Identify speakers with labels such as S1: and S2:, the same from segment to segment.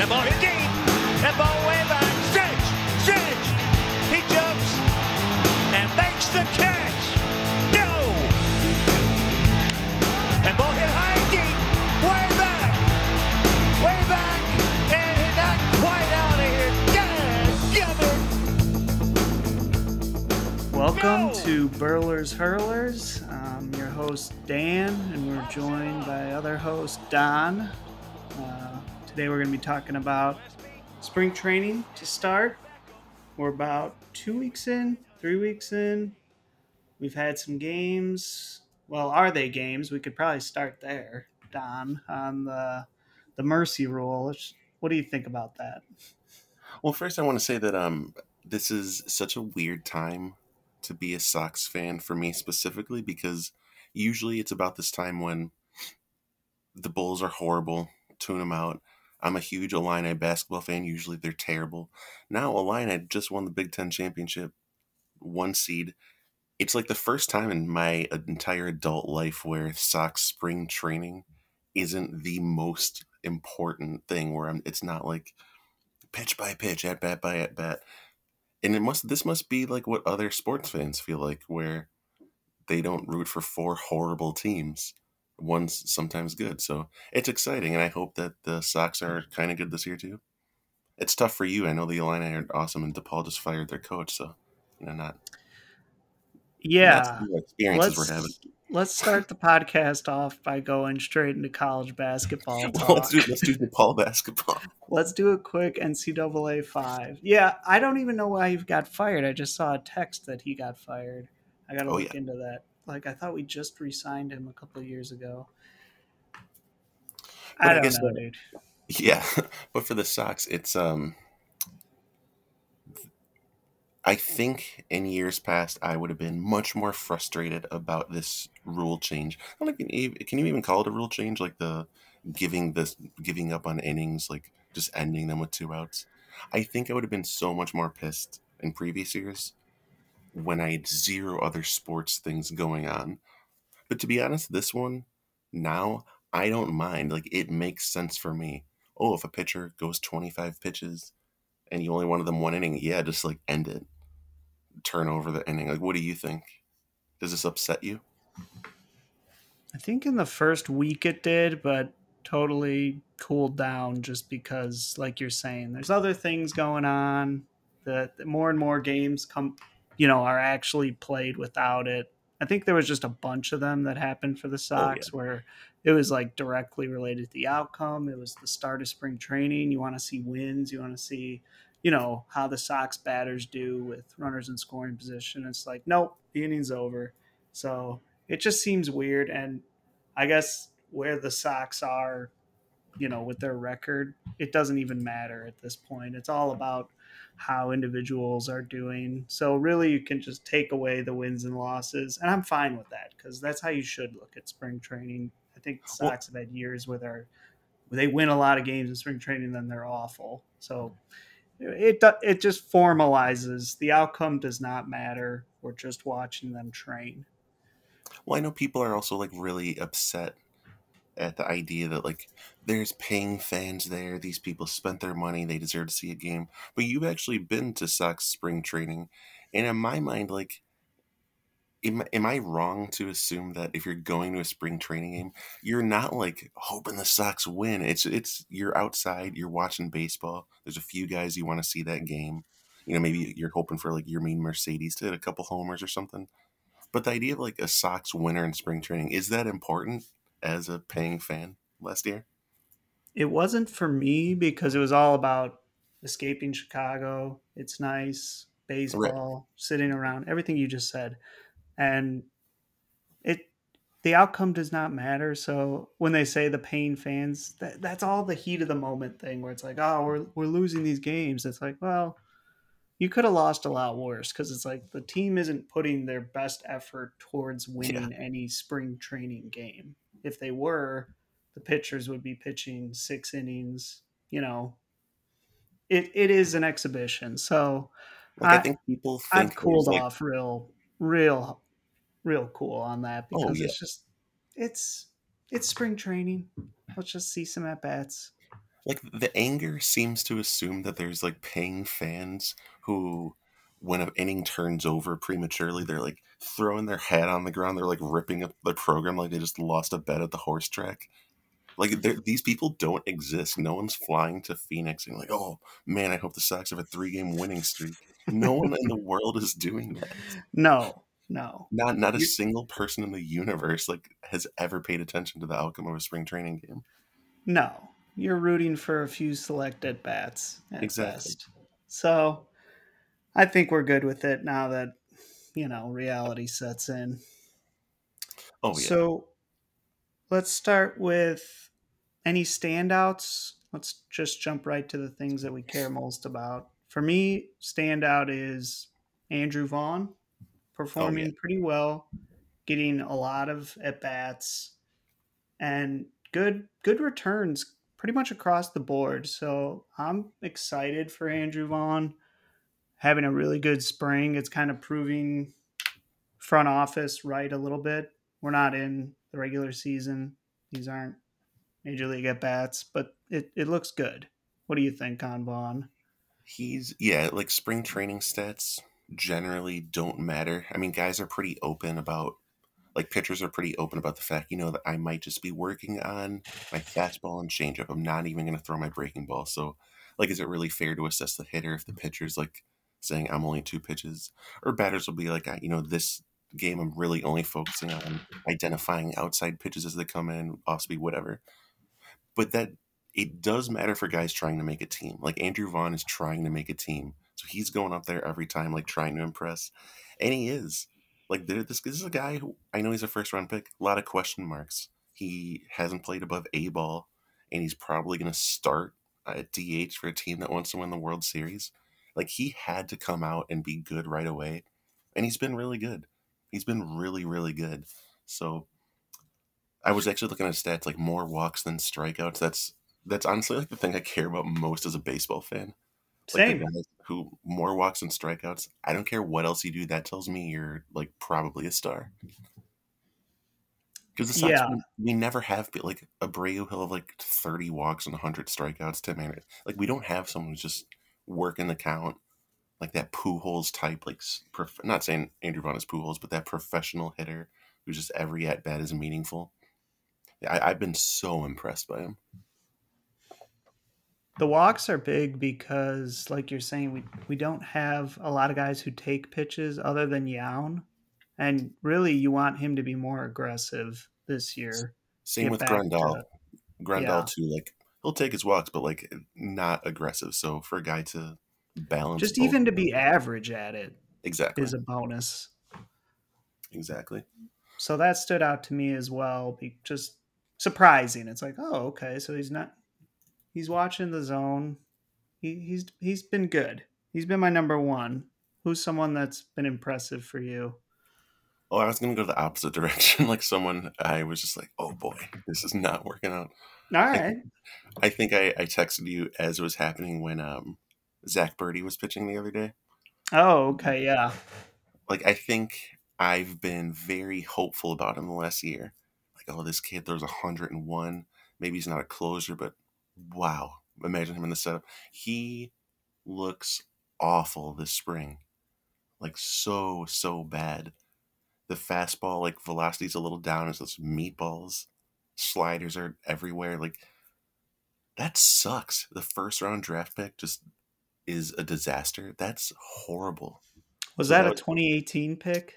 S1: The ball is deep. The ball way back. Stretch, stretch. He jumps and makes the catch. No. Ball hit high deep. Way back. Way back. And he's not quite out of here. God,
S2: Welcome
S1: No!
S2: to Burlers Hurlers. I'm your host Dan, and we're joined by other host Don. Today we're going to be talking about spring training to start. We're about two weeks in, three weeks in. We've had some games. Well, are they games? We could probably start there, Don, on the the mercy rule. What do you think about that?
S3: Well, first I want to say that um this is such a weird time to be a Sox fan for me specifically because usually it's about this time when the Bulls are horrible, tune them out. I'm a huge Illini basketball fan. Usually they're terrible. Now Illini just won the Big Ten championship, one seed. It's like the first time in my entire adult life where Sox spring training isn't the most important thing. Where I'm, it's not like pitch by pitch, at bat by at bat. And it must this must be like what other sports fans feel like, where they don't root for four horrible teams. One's sometimes good. So it's exciting and I hope that the Sox are mm. kind of good this year too. It's tough for you. I know the Illini are awesome and DePaul just fired their coach, so you know not
S2: Yeah.
S3: experiences
S2: let's,
S3: we're having.
S2: let's start the podcast off by going straight into college basketball.
S3: Well, let's do let's do DePaul basketball.
S2: Let's do a quick NCAA five. Yeah, I don't even know why he got fired. I just saw a text that he got fired. I got to
S3: Oh,
S2: look
S3: yeah.
S2: into that. Like I thought we just re-signed him a couple of years ago.
S3: But
S2: I
S3: I
S2: don't
S3: guess
S2: know, dude.
S3: Yeah, but for the Sox, it's um. I think in years past, I would have been much more frustrated about this rule change. I don't know if you can, can you even call it a rule change, like the giving this giving up on innings, like just ending them with two outs. I think I would have been so much more pissed in previous years when I had zero other sports things going on. But to be honest, this one now I don't mind. Like it makes sense for me oh, if a pitcher goes 25 pitches and you only wanted them one inning, yeah, just like end it. Turn over the inning. Like, what do you think? Does this upset you?
S2: I think in the first week it did, but totally cooled down just because, like you're saying, there's other things going on. That more and more games come, you know, are actually played without it. I think there was just a bunch of them that happened for the oh, Sox where it was like directly related to the outcome. It was the start of spring training. You want to see wins. You want to see, you know, how the Sox batters do with runners in scoring position. It's like, nope, the inning's over. So it just seems weird. And I guess where the Sox are, you know, with their record, it doesn't even matter at this point. It's all about how individuals are doing. So really, you can just take away the wins and losses, and I'm fine with that because that's how you should look at spring training. I think the Sox have had years where they're they win a lot of games in spring training, then they're awful. So it it just formalizes the outcome does not matter. We're just watching them train.
S3: Well, I know people are also like really upset at the idea that like there's paying fans there. These people spent their money. They deserve to see a game. But you've actually been to Sox spring training. And in my mind, like, am, am I wrong to assume that if you're going to a spring training game, you're not like hoping the Sox win? It's it's you're outside, you're watching baseball. There's a few guys you want to see that game. You know, maybe you're hoping for like your main Mercedes to hit a couple homers or something. But the idea of like a Sox winner in spring training is that important as a paying fan last year?
S2: It wasn't for me because it was all about escaping Chicago. It's nice, baseball, sitting around, everything you just said. And it the outcome does not matter. So when they say the pain fans, that, that's all the heat of the moment thing where it's like, oh, we're we're losing these games. It's like, well, you could have lost a lot worse because it's like the team isn't putting their best effort towards winning any spring training game. If they were, the pitchers would be pitching six innings. You know, it it is an exhibition. So
S3: Like I,
S2: I-
S3: think people think
S2: I've cooled
S3: like,
S2: off real, real, real cool on that
S3: Oh,
S2: because
S3: yeah.
S2: it's just it's it's spring training. Let's just see some at bats.
S3: like the anger seems to assume that there's like paying fans who when an inning turns over prematurely they're like throwing their head on the ground they're like ripping up the program like they just lost a bet at the horse track like these people don't exist. No one's flying to phoenix and like oh man i hope the sox have a three game winning streak. No one in the world is doing that.
S2: No no.
S3: Not not a you single person in the universe like has ever paid attention to the outcome of a spring training game.
S2: No. You're rooting for a few select at bats at
S3: exactly.
S2: best. so i think we're good with it now that you know reality sets in.
S3: Oh yeah.
S2: so let's start with any standouts let's just jump right to the things that we care most about for me standout is andrew vaughn performing oh, yeah. pretty well getting a lot of at bats and good good returns pretty much across the board. So I'm excited for Andrew Vaughn having a really good spring. It's kind of proving front office right a little bit. We're not in the regular season. These aren't major league at bats, but it, it looks good. What do you think on Vaughn?
S3: He's yeah, like spring training stats generally don't matter. I mean, guys are pretty open about like pitchers are pretty open about the fact, you know, that I might just be working on my fastball and changeup. I'm not even going to throw my breaking ball. So, like, is it really fair to assess the hitter if the pitcher's like saying I'm only two pitches, or batters will be like, you know, this game I'm really only focusing on identifying outside pitches as they come in, off speed, whatever. But that it does matter for guys trying to make a team. Like Andrew Vaughn is trying to make a team, so he's going up there every time, like trying to impress, and he is. Like this, this is a guy who I know he's a first round pick. A lot of question marks. He hasn't played above A ball, and he's probably going to start at DH for a team that wants to win the World Series. Like he had to come out and be good right away, and he's been really good. He's been really, really good. So I was actually looking at stats like more walks than strikeouts. That's that's honestly like the thing I care about most as a baseball fan.
S2: Same.
S3: Who more walks and strikeouts. I don't care what else you do. That tells me you're like probably a star. Because the Sox, yeah. we, we, never have like Abreu. He'll have like thirty walks and hundred strikeouts. Tim Anderson. Like we don't have someone who's just working the count like that Pujols type. Like prof- not saying Andrew Vaughn is Pujols, but that professional hitter who's just every at bat is meaningful. I, I've been so impressed by him.
S2: The walks are big because, like you're saying, we, we don't have a lot of guys who take pitches other than Yoan. And really, you want him to be more aggressive this year.
S3: Same with Grandal. Grandal, yeah. too. Like, he'll take his walks, but, like, not aggressive. So, for a guy to balance.
S2: Just even to be average at it.
S3: Exactly.
S2: Is a bonus.
S3: Exactly.
S2: So, that stood out to me as well. Just surprising. It's like, oh, okay. So, he's not He's watching the zone. He, he's he's been good. He's been my number one. Who's someone that's been impressive for you?
S3: Oh, I was gonna go the opposite direction. like someone, I was just like, oh boy, this is not working out.
S2: All right.
S3: I, I think I, I texted you as it was happening when um Zack Burdi was pitching the other day.
S2: Oh, okay, yeah.
S3: Like I think I've been very hopeful about him the last year. Like, oh, this kid throws 101. Maybe he's not a closer, but wow, imagine him in the setup. He looks awful this spring. Like so, so bad. The fastball, like velocity's a little down. It's those meatballs. Sliders are everywhere. Like that sucks. The first round draft pick just is a disaster. That's horrible.
S2: Was so that, that, a 2018 pick?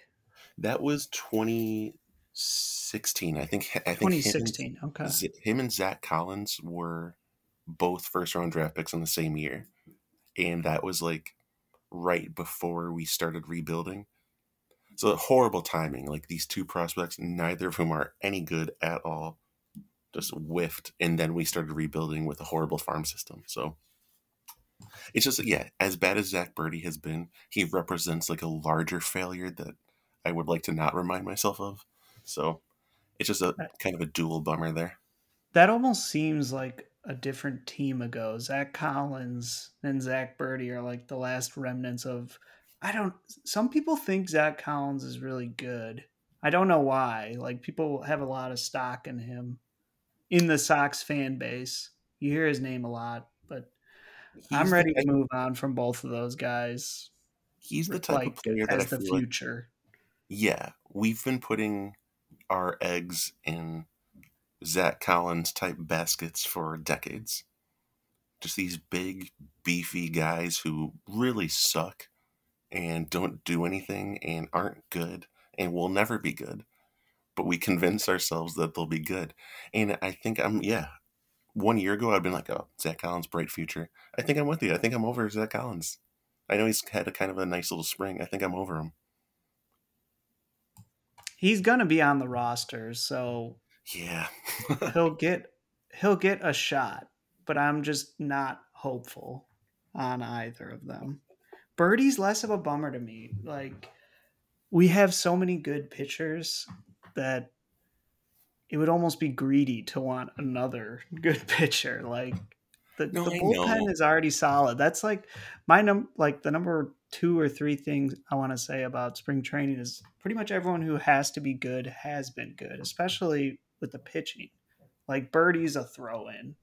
S3: That was 2016. I think. I think
S2: 2016.
S3: Him
S2: okay.
S3: Him and Zack Collins were both first round draft picks in the same year. And that was like right before we started rebuilding. So horrible timing. Like these two prospects, neither of whom are any good at all, just whiffed. And then we started rebuilding with a horrible farm system. So it's just yeah, as bad as Zack Burdi has been, he represents like a larger failure that I would like to not remind myself of. So it's just a kind of a dual bummer there.
S2: That almost seems like a different team ago. Zack Collins and Zack Burdi are like the last remnants of. I don't. Some people think Zach Collins is really good. I don't know why. Like people have a lot of stock in him in the Sox fan base. You hear his name a lot, but I'm ready to move on from both of those guys.
S3: He's the type
S2: like
S3: of player that I
S2: as the
S3: feel like
S2: future.
S3: Yeah, we've been putting our eggs in Zack Collins type baskets for decades. Just these big, beefy guys who really suck and don't do anything and aren't good and will never be good. But we convince ourselves that they'll be good. And I think I'm, yeah, one year ago, I'd been like, oh, Zack Collins, bright future. I think I'm with you. I think I'm over Zack Collins. I know he's had a kind of a nice little spring. I think I'm over him.
S2: He's gonna be on the roster, so
S3: Yeah.
S2: he'll get he'll get a shot, but I'm just not hopeful on either of them. Burdi's less of a bummer to me. Like we have so many good pitchers that it would almost be greedy to want another good pitcher. Like the,
S3: No,
S2: the bullpen is already solid. That's like my num like the number two or three things I want to say about spring training is pretty much everyone who has to be good has been good, especially with the pitching. Like Burdi's a throw in.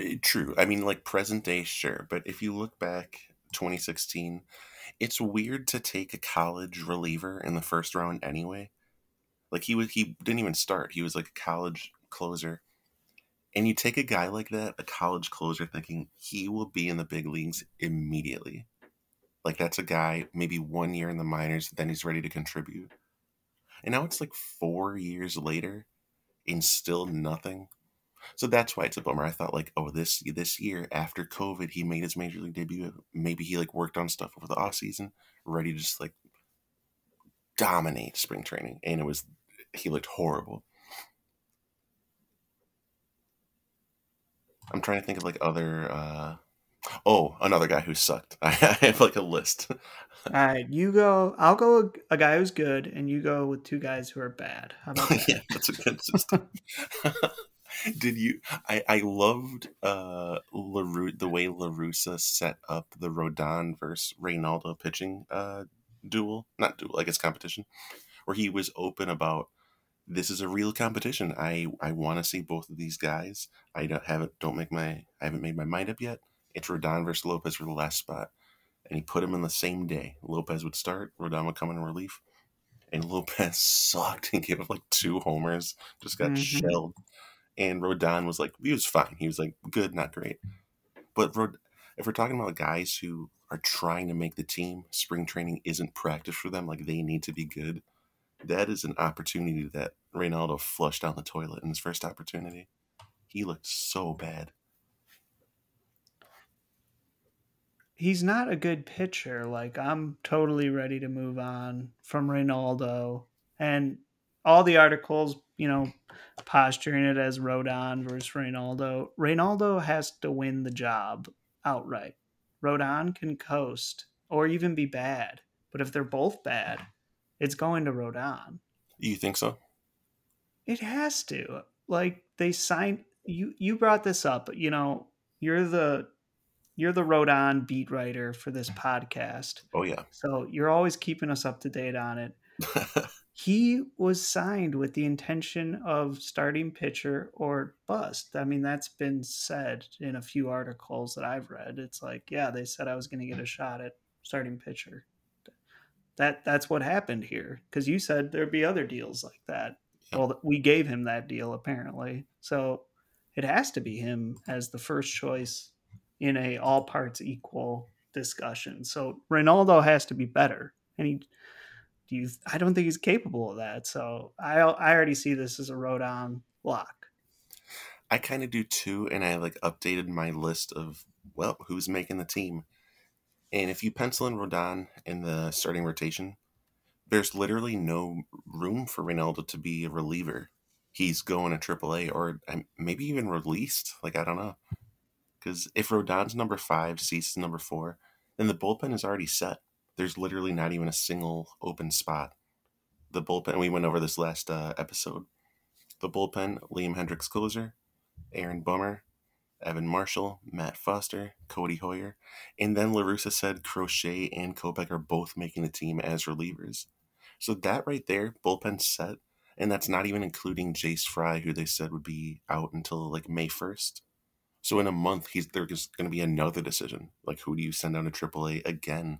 S3: Eh, True. I mean, like present day, sure. But if you look back 2016, it's weird to take a college reliever in the first round anyway. Like he was, he didn't even start. He was like a college closer. And you take a guy like that, a college closer, thinking he will be in the big leagues immediately. Like that's a guy maybe one year in the minors, then he's ready to contribute. And now it's like four years later, and still nothing. So that's why it's a bummer. I thought like, oh, this this year after COVID, he made his major league debut. Maybe he like worked on stuff over the off season, ready to just like dominate spring training, and it was he looked horrible. I'm trying to think of like other. uh Oh, another guy who sucked. I have like a list.
S2: All right, you go. I'll go a guy who's good, and you go with two guys who are bad. How about that?
S3: yeah, that's a good system. Did you? I I loved uh Laru- the way La Russa set up the Rodon versus Reynaldo pitching uh duel, not duel, I guess competition, where he was open about this is a real competition. I I want to see both of these guys. I don't haven't don't make my I haven't made my mind up yet. It's Rodon versus Lopez for the last spot, and he put him in the same day. Lopez would start, Rodon would come in relief, and Lopez sucked and gave up like two homers, just got
S2: Mhm.
S3: shelled. And Rodon was like, he was fine. He was like, good, not great. But Rod- if we're talking about guys who are trying to make the team, spring training isn't practice for them. Like they need to be good. That is an opportunity that Reynaldo flushed down the toilet in his first opportunity. He looked so bad.
S2: he's not a good pitcher. Like I'm totally ready to move on from Reynaldo and all the articles, you know, posturing it as Rodon versus Reynaldo. Reynaldo has to win the job outright. Rodon can coast or even be bad, but if they're both bad, it's going to Rodon.
S3: You think so?
S2: It has to. Like they signed you you brought this up, you know, you're the you're the Rodon beat writer for this podcast.
S3: Oh yeah.
S2: So you're always keeping us up to date on it. He was signed with the intention of starting pitcher or bust. I mean, that's been said in a few articles that I've read. It's like, yeah, they said I was going to get a shot at starting pitcher. That that's what happened here because you said there'd be other deals like that. Well, we gave him that deal apparently, so it has to be him as the first choice in a all parts equal discussion. So Ronaldo has to be better, and he. Do you? I don't think he's capable of that. So I I already see this as a Rodon lock.
S3: I kind of do too, and I like updated my list of well, who's making the team. And if you pencil in Rodon in the starting rotation, there's literally no room for Reynaldo to be a reliever. He's going to AAA or um, maybe even released. Like I don't know, because if Rodon's number five, Cease is number four, then the bullpen is already set. There's literally not even a single open spot. The bullpen. We went over this last uh, episode. The bullpen: Liam Hendriks closer, Aaron Bummer, Evan Marshall, Matt Foster, Codi Heuer, and then La Russa said Crochet and Kopech are both making the team as relievers. So that right there, bullpen set, and that's not even including Jace Fry, who they said would be out until like May first. So in a month, he's there's going to be another decision. Like, who do you send down to AAA again?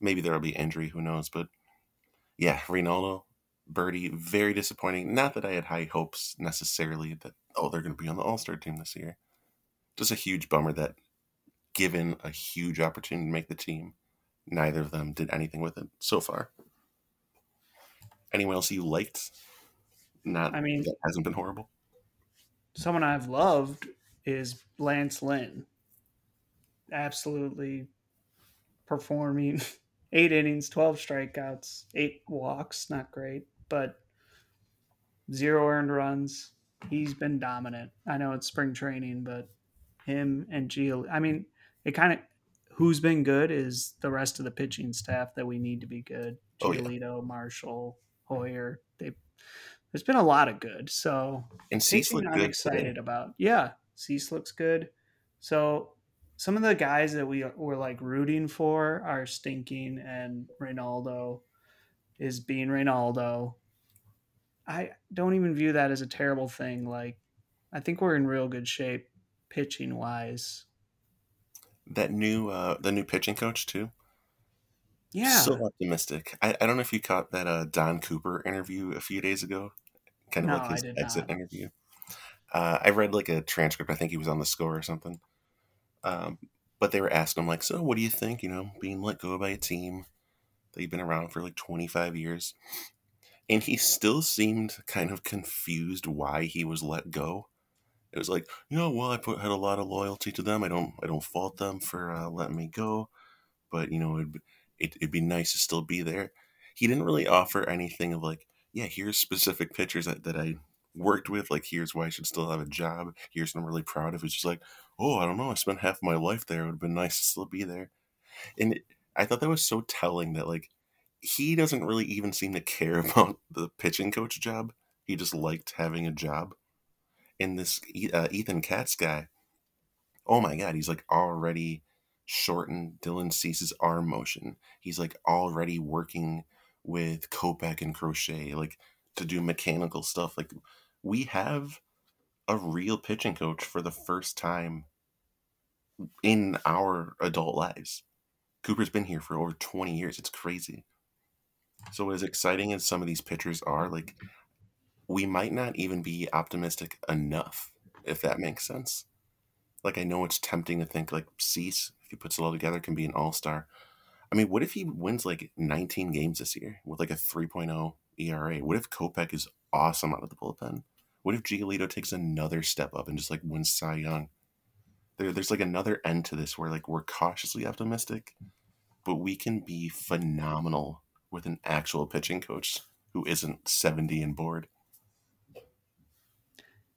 S3: Maybe there'll be injury, who knows? But yeah, Reynaldo, Burdi, very disappointing. Not that I had high hopes necessarily that oh they're going to be on the All Star team this year. Just a huge bummer that, given a huge opportunity to make the team, neither of them did anything with it so far. Anyone else you liked? Not.
S2: I mean,
S3: that hasn't been horrible.
S2: Someone I've loved is Lance Lynn. Absolutely performing. Eight innings, 12 strikeouts, eight walks. Not great, but zero earned runs. He's been dominant. I know it's spring training, but him and Gio, I mean, it kind of who's been good is the rest of the pitching staff that we need to be good.
S3: Oh, yeah.
S2: Marshall, Heuer. They there's been a lot of good. So
S3: And Cease looked
S2: I'm
S3: good
S2: excited
S3: today.
S2: about. Yeah, Cease looks good. So some of the guys that we were like rooting for are stinking, and Reynaldo is being Reynaldo. I don't even view that as a terrible thing. Like, I think we're in real good shape pitching wise.
S3: That new uh the new pitching coach too.
S2: Yeah,
S3: So optimistic. I, I don't know if you caught that uh Don Cooper interview a few days ago. Kind of
S2: No,
S3: like his exit
S2: not.
S3: interview. Uh I read like a transcript, I think he was on the score or something. Um but they were asking him like, so what do you think, you know, being let go by a team that you've been around for like twenty five years? And he still seemed kind of confused why he was let go. It was like, you know, well, I put had a lot of loyalty to them. I don't, I don't fault them for uh, letting me go, but you know, it'd, it, it'd be nice to still be there. He didn't really offer anything of like, yeah, here's specific pictures that, that I worked with. Like, here's why I should still have a job. Here's what I'm really proud of. It's just like, oh, I don't know. I spent half my life there. It would have been nice to still be there. And I thought that was so telling that like he doesn't really even seem to care about the pitching coach job. He just liked having a job. And this uh, Ethan Katz guy, oh my god, he's like already shortened Dylan Cease's arm motion. He's like already working with Kopech and Crochet, like to do mechanical stuff. Like we have a real pitching coach for the first time in our adult lives. Cooper's been here for over 20 years. It's crazy. So as exciting as some of these pitchers are, like we might not even be optimistic enough, if that makes sense. Like I know it's tempting to think like Cease, if he puts it all together, can be an all star. I mean, what if he wins like 19 games this year with like a 3.0 ERA? What if Kopech is awesome out of the bullpen? What if Giolito takes another step up and just like wins Cy Young? There, there's like another end to this where like we're cautiously optimistic, but we can be phenomenal with an actual pitching coach who isn't 70 and bored.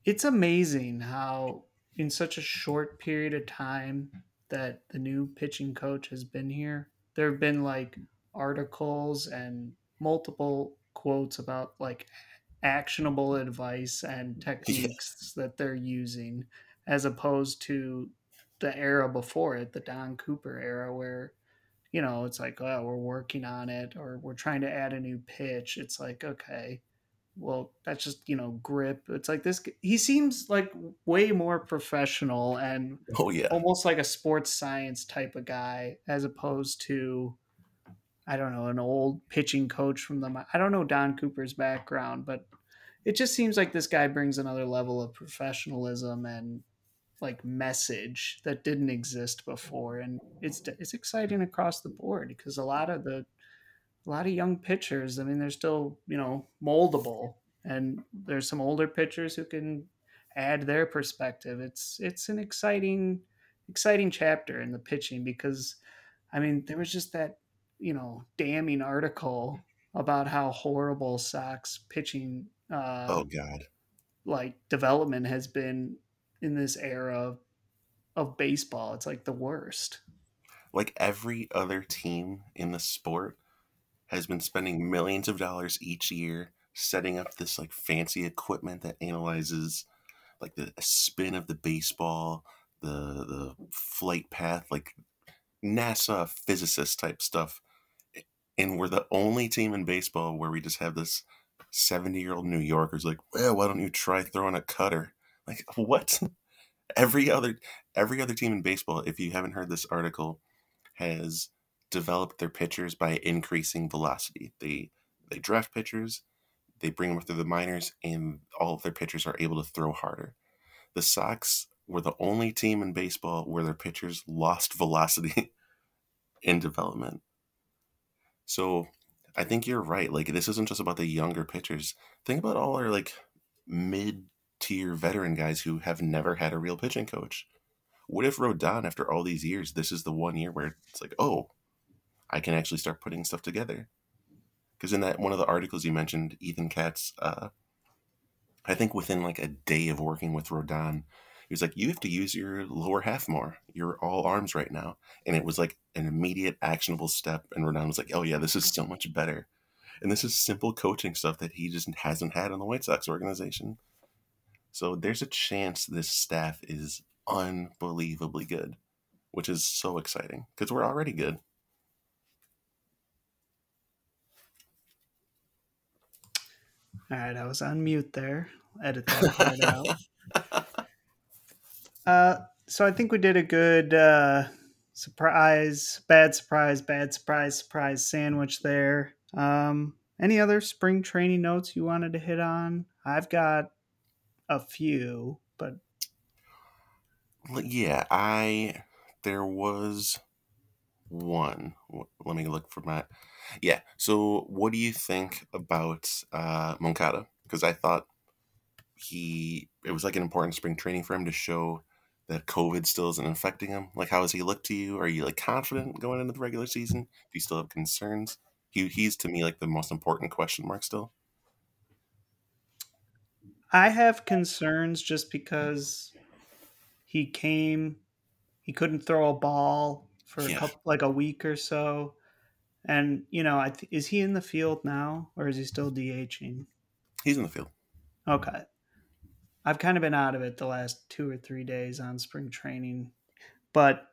S2: It's amazing how in such a short period of time that the new pitching coach has been here there have been like articles and multiple quotes about like actionable advice and techniques that they're using as opposed to the era before it the don cooper era where you know it's like oh we're working on it or we're trying to add a new pitch. It's like okay well that's just you know grip it's like this he seems like way more professional and
S3: Oh yeah.
S2: almost like a sports science type of guy as opposed to i don't know an old pitching coach from the i don't know don cooper's background but it just seems like this guy brings another level of professionalism and like message that didn't exist before and it's it's exciting across the board because a lot of the a lot of young pitchers. I mean, they're still you know moldable, and there's some older pitchers who can add their perspective. It's it's an exciting exciting chapter in the pitching because I mean there was just that you know damning article about how horrible Sox pitching uh,
S3: Oh god.
S2: like development has been in this era of baseball. It's like the worst.
S3: Like every other team in the sport has been spending millions of dollars each year setting up this like fancy equipment that analyzes like the spin of the baseball, the the flight path, like NASA physicist type stuff. And we're the only team in baseball where we just have this 70 year old New Yorker's like, well, why don't you try throwing a cutter? Like, what? every other every other team in baseball, if you haven't heard this article, has developed their pitchers by increasing velocity. They they draft pitchers, they bring them through the minors, and all of their pitchers are able to throw harder. The Sox were the only team in baseball where their pitchers lost velocity in development. So I think you're right. Like this isn't just about the younger pitchers. Think about all our like mid tier veteran guys who have never had a real pitching coach. What if Rodon, after all these years, this is the one year where it's like, oh, I can actually start putting stuff together? Because in that one of the articles you mentioned, Ethan Katz, uh, I think within like a day of working with Rodon, he was like, "You have to use your lower half more. You're all arms right now," and it was like an immediate actionable step. And Rodon was like, "Oh yeah, this is so much better." And this is simple coaching stuff that he just hasn't had in the White Sox organization. So there's a chance this staff is unbelievably good, which is so exciting because we're already good.
S2: All right, I was on mute there. Edit that part out. Uh, so I think we did a good uh, surprise, bad surprise, bad surprise, surprise sandwich there. Um, any other spring training notes you wanted to hit on? I've got a few, but
S3: yeah, I there was one. Let me look for my yeah. So, what do you think about uh, Moncada? Because I thought he it was like an important spring training for him to show that COVID still isn't affecting him? Like, how does he look to you? Are you like confident going into the regular season? Do you still have concerns? He, he's to me like the most important question mark still.
S2: I have concerns just because he came, he couldn't throw a ball for a couple, like a week or so, and you know, I th- is he in the field now or is he still DHing?
S3: He's in the field.
S2: Okay. I've kind of been out of it the last two or three days on spring training, but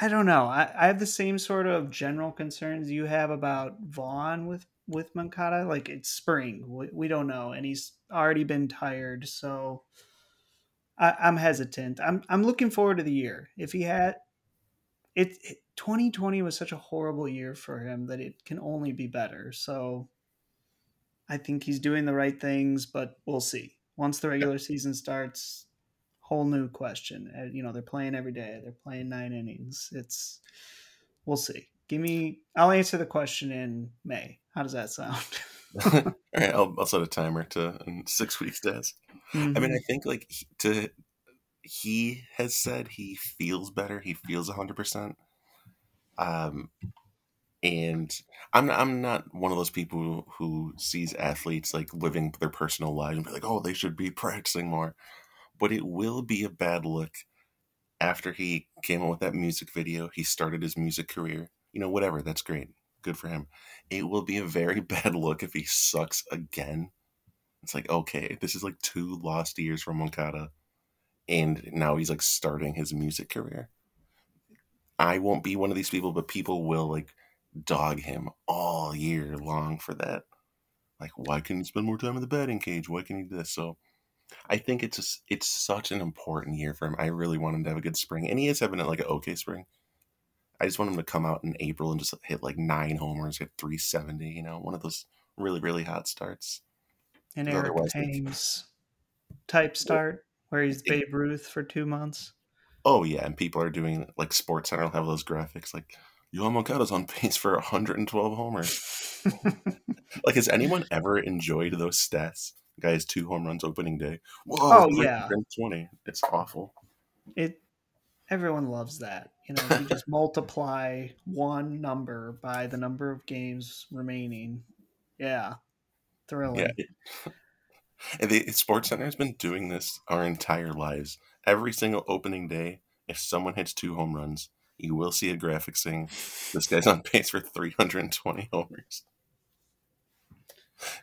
S2: I don't know. I, I have the same sort of general concerns you have about Vaughn with with Moncada. Like it's spring, we, we don't know, and he's already been tired, so I, I'm hesitant. I'm I'm looking forward to the year. If he had it, it 2020 was such a horrible year for him that it can only be better. So I think he's doing the right things, but we'll see. Once the regular season starts, whole new question. Uh, You know, they're playing every day. They're playing nine innings. It's we'll see. Give me. I'll answer the question in May. How does that sound?
S3: All right, I'll, I'll set a timer to in six weeks to ask. I mean,
S2: Mhm.
S3: I think like to he has said he feels better. He feels hundred percent. Um, and I'm I'm not one of those people who, who sees athletes like living their personal lives and be like, oh, they should be practicing more. But it will be a bad look after he came out with that music video. He started his music career. You know, whatever. That's great. Good for him. It will be a very bad look if he sucks again. It's like, okay, this is like two lost years from Moncada, and now he's like starting his music career. I won't be one of these people, but people will like dog him all year long for that. Like, why can you spend more time in the batting cage? Why can you do this? So, I think it's just it's such an important year for him. I really want him to have a good spring, and he is having like an okay spring. I just want him to come out in April and just hit like nine homers, hit three seventy. You know, one of those really really hot starts.
S2: And Eric
S3: otherwise
S2: Thames type start where he's Babe Ruth for two months.
S3: Oh yeah, and people are doing like Sports Center will have those graphics like Yoan Moncada's on pace for 112 homers. Like, has anyone ever enjoyed those stats? Guys, two home runs opening day. Whoa,
S2: Oh, yeah.
S3: 320. It's awful.
S2: it everyone loves that you know you just multiply one number by the number of games remaining yeah thrilling
S3: Yeah. And the Sports Center has been doing this our entire lives. Every single opening day, if someone hits two home runs, you will see a graphic saying this guy's on pace for 320 homers.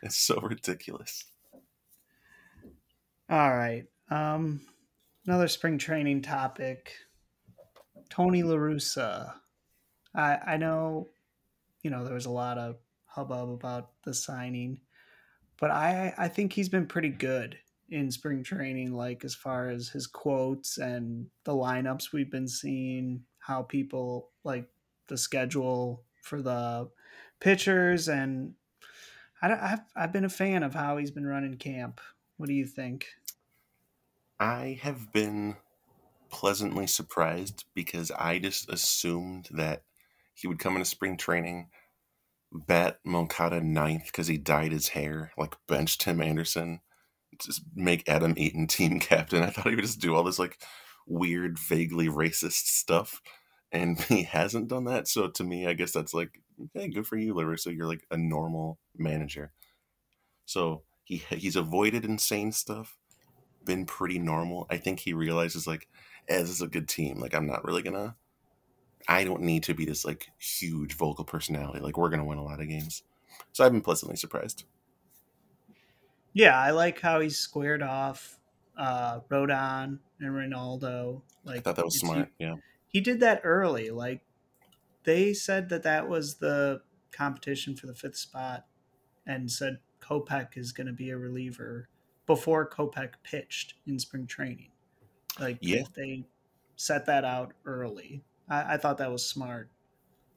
S3: It's so ridiculous.
S2: all right um another spring training topic tony la russa i i know you know there was a lot of hubbub about the signing but i i think he's been pretty good in spring training, like as far as his quotes and the lineups we've been seeing, how people like the schedule for the pitchers, and I, have I've been a fan of how he's been running camp. What do you think?
S3: I have been pleasantly surprised because I just assumed that he would come into spring training, bat Moncada ninth because he dyed his hair, like bench Tim Anderson, just make Adam Eaton team captain. I thought he would just do all this like weird, vaguely racist stuff, and he hasn't done that. So to me, I guess that's like, okay, good for you, La Russa. So you're like a normal manager. So he he's avoided insane stuff, been pretty normal. I think he realizes like, eh, this is a good team. Like I'm not really gonna. I don't need to be this like huge vocal personality. Like we're gonna win a lot of games. So I've been pleasantly surprised.
S2: Yeah, I like how he's squared off uh Rodon and Ronaldo. Like
S3: I thought that was smart.
S2: He,
S3: yeah,
S2: he did that early. Like they said that that was the competition for the fifth spot, and said Kopech is going to be a reliever before Kopech pitched in spring training. Like
S3: yeah,
S2: they set that out early. I, I thought that was smart.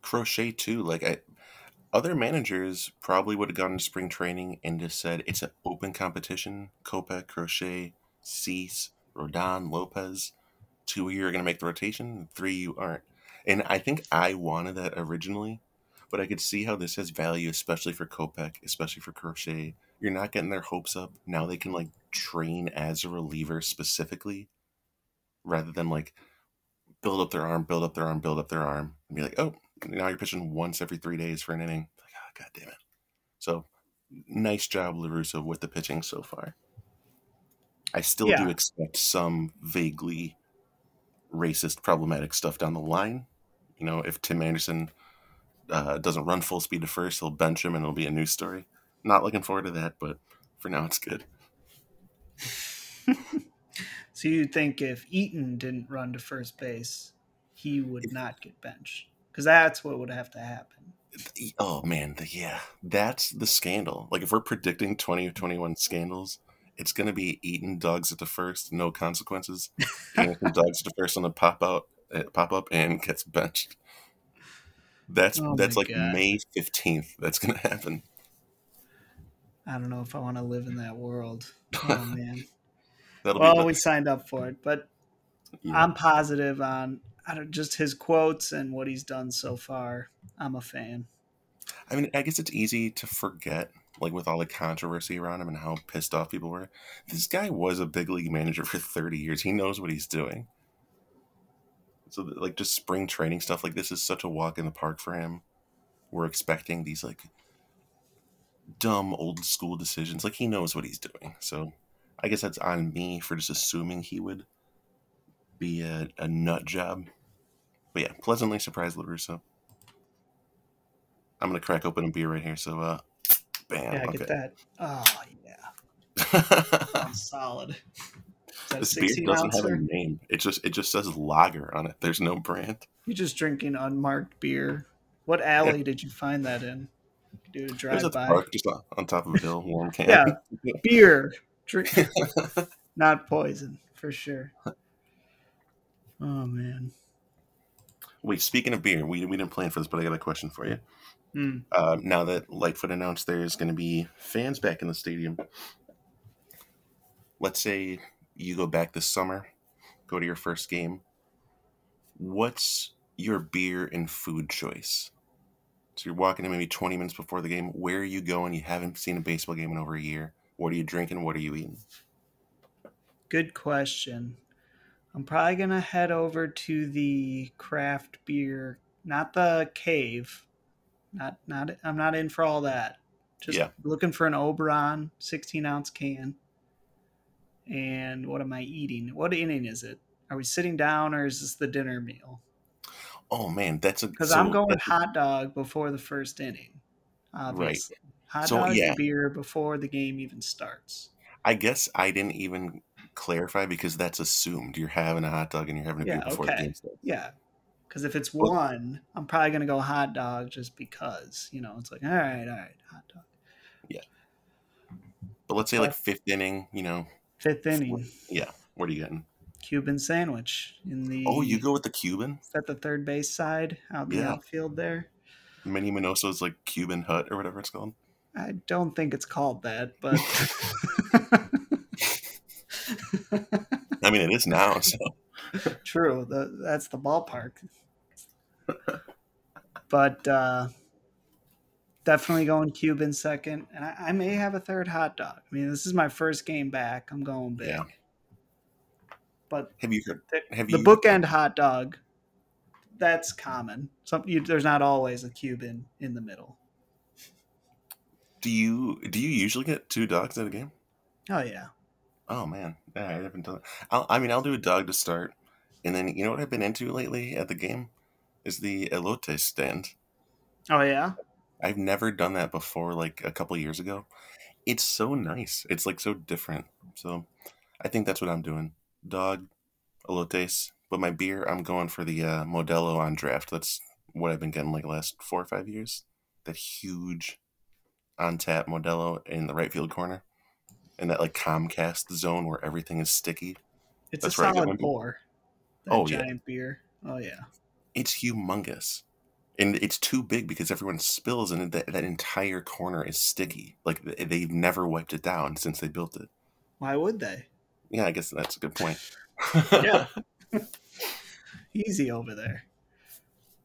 S3: Crochet too. Like I, other managers probably would have gone to spring training and just said it's an open competition. Kopech, Crochet, Cease, Rodon, Lopez. Two of you are going to make the rotation, three you aren't. And I think I wanted that originally, but I could see how this has value, especially for Kopech, especially for Crochet. You're not getting their hopes up. Now they can like train as a reliever specifically rather than like build up their arm, build up their arm, build up their arm, and be like, oh, now you're pitching once every three days for an inning. Like, oh, god damn it. So nice job, La Russa, with the pitching so far. I still yeah. do expect some vaguely racist, problematic stuff down the line. You know, if Tim Anderson uh, doesn't run full speed to first, he'll bench him and it'll be a news story. Not looking forward to that, but for now, it's good.
S2: So you think if Eaton didn't run to first base, he would if, not get benched? Because that's what would have to happen.
S3: Oh man, the, yeah, that's the scandal. Like if we're predicting twenty or twenty-one scandals, it's going to be Eaton dogs at the first, no consequences. Dogs at the first on the pop out, uh, pop up, and gets benched. That's oh that's like God. May fifteenth. That's going to happen.
S2: I don't know if I want to live in that world. Oh man. Well, we signed up for it, but yeah. I'm positive on I don't, just his quotes and what he's done so far. I'm a fan.
S3: I mean, I guess it's easy to forget, like with all the controversy around him and how pissed off people were. This guy was a big league manager for 30 years. He knows what he's doing. So, like, just spring training stuff like this is such a walk in the park for him. We're expecting these like dumb old school decisions. Like he knows what he's doing. So, I guess that's on me for just assuming he would be a, a nut job. But yeah, pleasantly surprised, La Russa. I'm gonna crack open a beer right here. So, uh, bam.
S2: Yeah, okay. get that. Oh yeah, solid.
S3: This beer doesn't have a name. It just it just says lager on it. There's no brand.
S2: You're just drinking unmarked beer. What alley yeah. did you find that in? Do a drive by.
S3: Park, just on, on top of a hill, warm can.
S2: yeah, beer. Drink, not poison for sure. Oh man.
S3: Wait, speaking of beer, we, we didn't plan for this, but I got a question for you. Mm. Uh, now that Lightfoot announced there's going to be fans back in the stadium, let's say you go back this summer, go to your first game. What's your beer and food choice? So you're walking in maybe 20 minutes before the game. Where are you going? You haven't seen a baseball game in over a year. What are you drinking? What are you eating?
S2: Good question. I'm probably gonna head over to the craft beer, not the cave. Not not I'm not in for all that. Just yeah. looking for an Oberon 16 ounce can. And what am I eating? What inning is it? Are we sitting down or is this the dinner meal?
S3: Oh man, that's a
S2: because so I'm going hot dog before the first inning. Obviously. Right. Hot so, dog yeah. beer before the game even starts.
S3: I guess I didn't even clarify because that's assumed. You're having a hot dog and you're having a yeah, beer before okay. the game starts.
S2: Yeah. Because if it's well, one, I'm probably going to go hot dog just because, you know, it's like, all right, all right, hot dog.
S3: Yeah. But let's say but, like fifth inning, you know,
S2: Fifth inning,
S3: Yeah. What are you getting?
S2: Cuban sandwich in the.
S3: Oh, you go with the Cuban?
S2: Is that the third base side out the
S3: Yeah.
S2: outfield there?
S3: Minnie Minoso's like Cuban hut or whatever it's called.
S2: I don't think it's called that, but
S3: I mean, it is now. So
S2: true. The, that's the ballpark. but uh, definitely going Cuban second, and I, I may have a third hot dog. I mean, this is my first game back. I'm going big.
S3: Yeah.
S2: But
S3: have you heard?
S2: the,
S3: Have
S2: the
S3: you
S2: bookend hot dog, that's common. Some you, there's not always a Cuban in the middle.
S3: Do you do you usually get two dogs at a game?
S2: Oh yeah.
S3: Oh man, yeah, I haven't done. I'll, I mean, I'll do a dog to start, and then you know what I've been into lately at the game is the elote stand.
S2: Oh yeah.
S3: I've never done that before, like a couple years ago. It's so nice. It's like so different. So I think that's what I'm doing. Dog, elotes. But my beer, I'm going for the uh, Modelo on draft. That's what I've been getting like the last four or five years. That huge on tap Modelo in the right field corner. In that like Comcast zone where everything is sticky.
S2: It's
S3: That's
S2: a solid
S3: my beer.
S2: pour. That
S3: Oh, yeah.
S2: giant beer. Oh yeah.
S3: It's humongous. And it's too big because everyone spills and that, that entire corner is sticky. Like they've never wiped it down since they built it.
S2: Why would they?
S3: Yeah, I guess that's a good point.
S2: Yeah. Easy over there.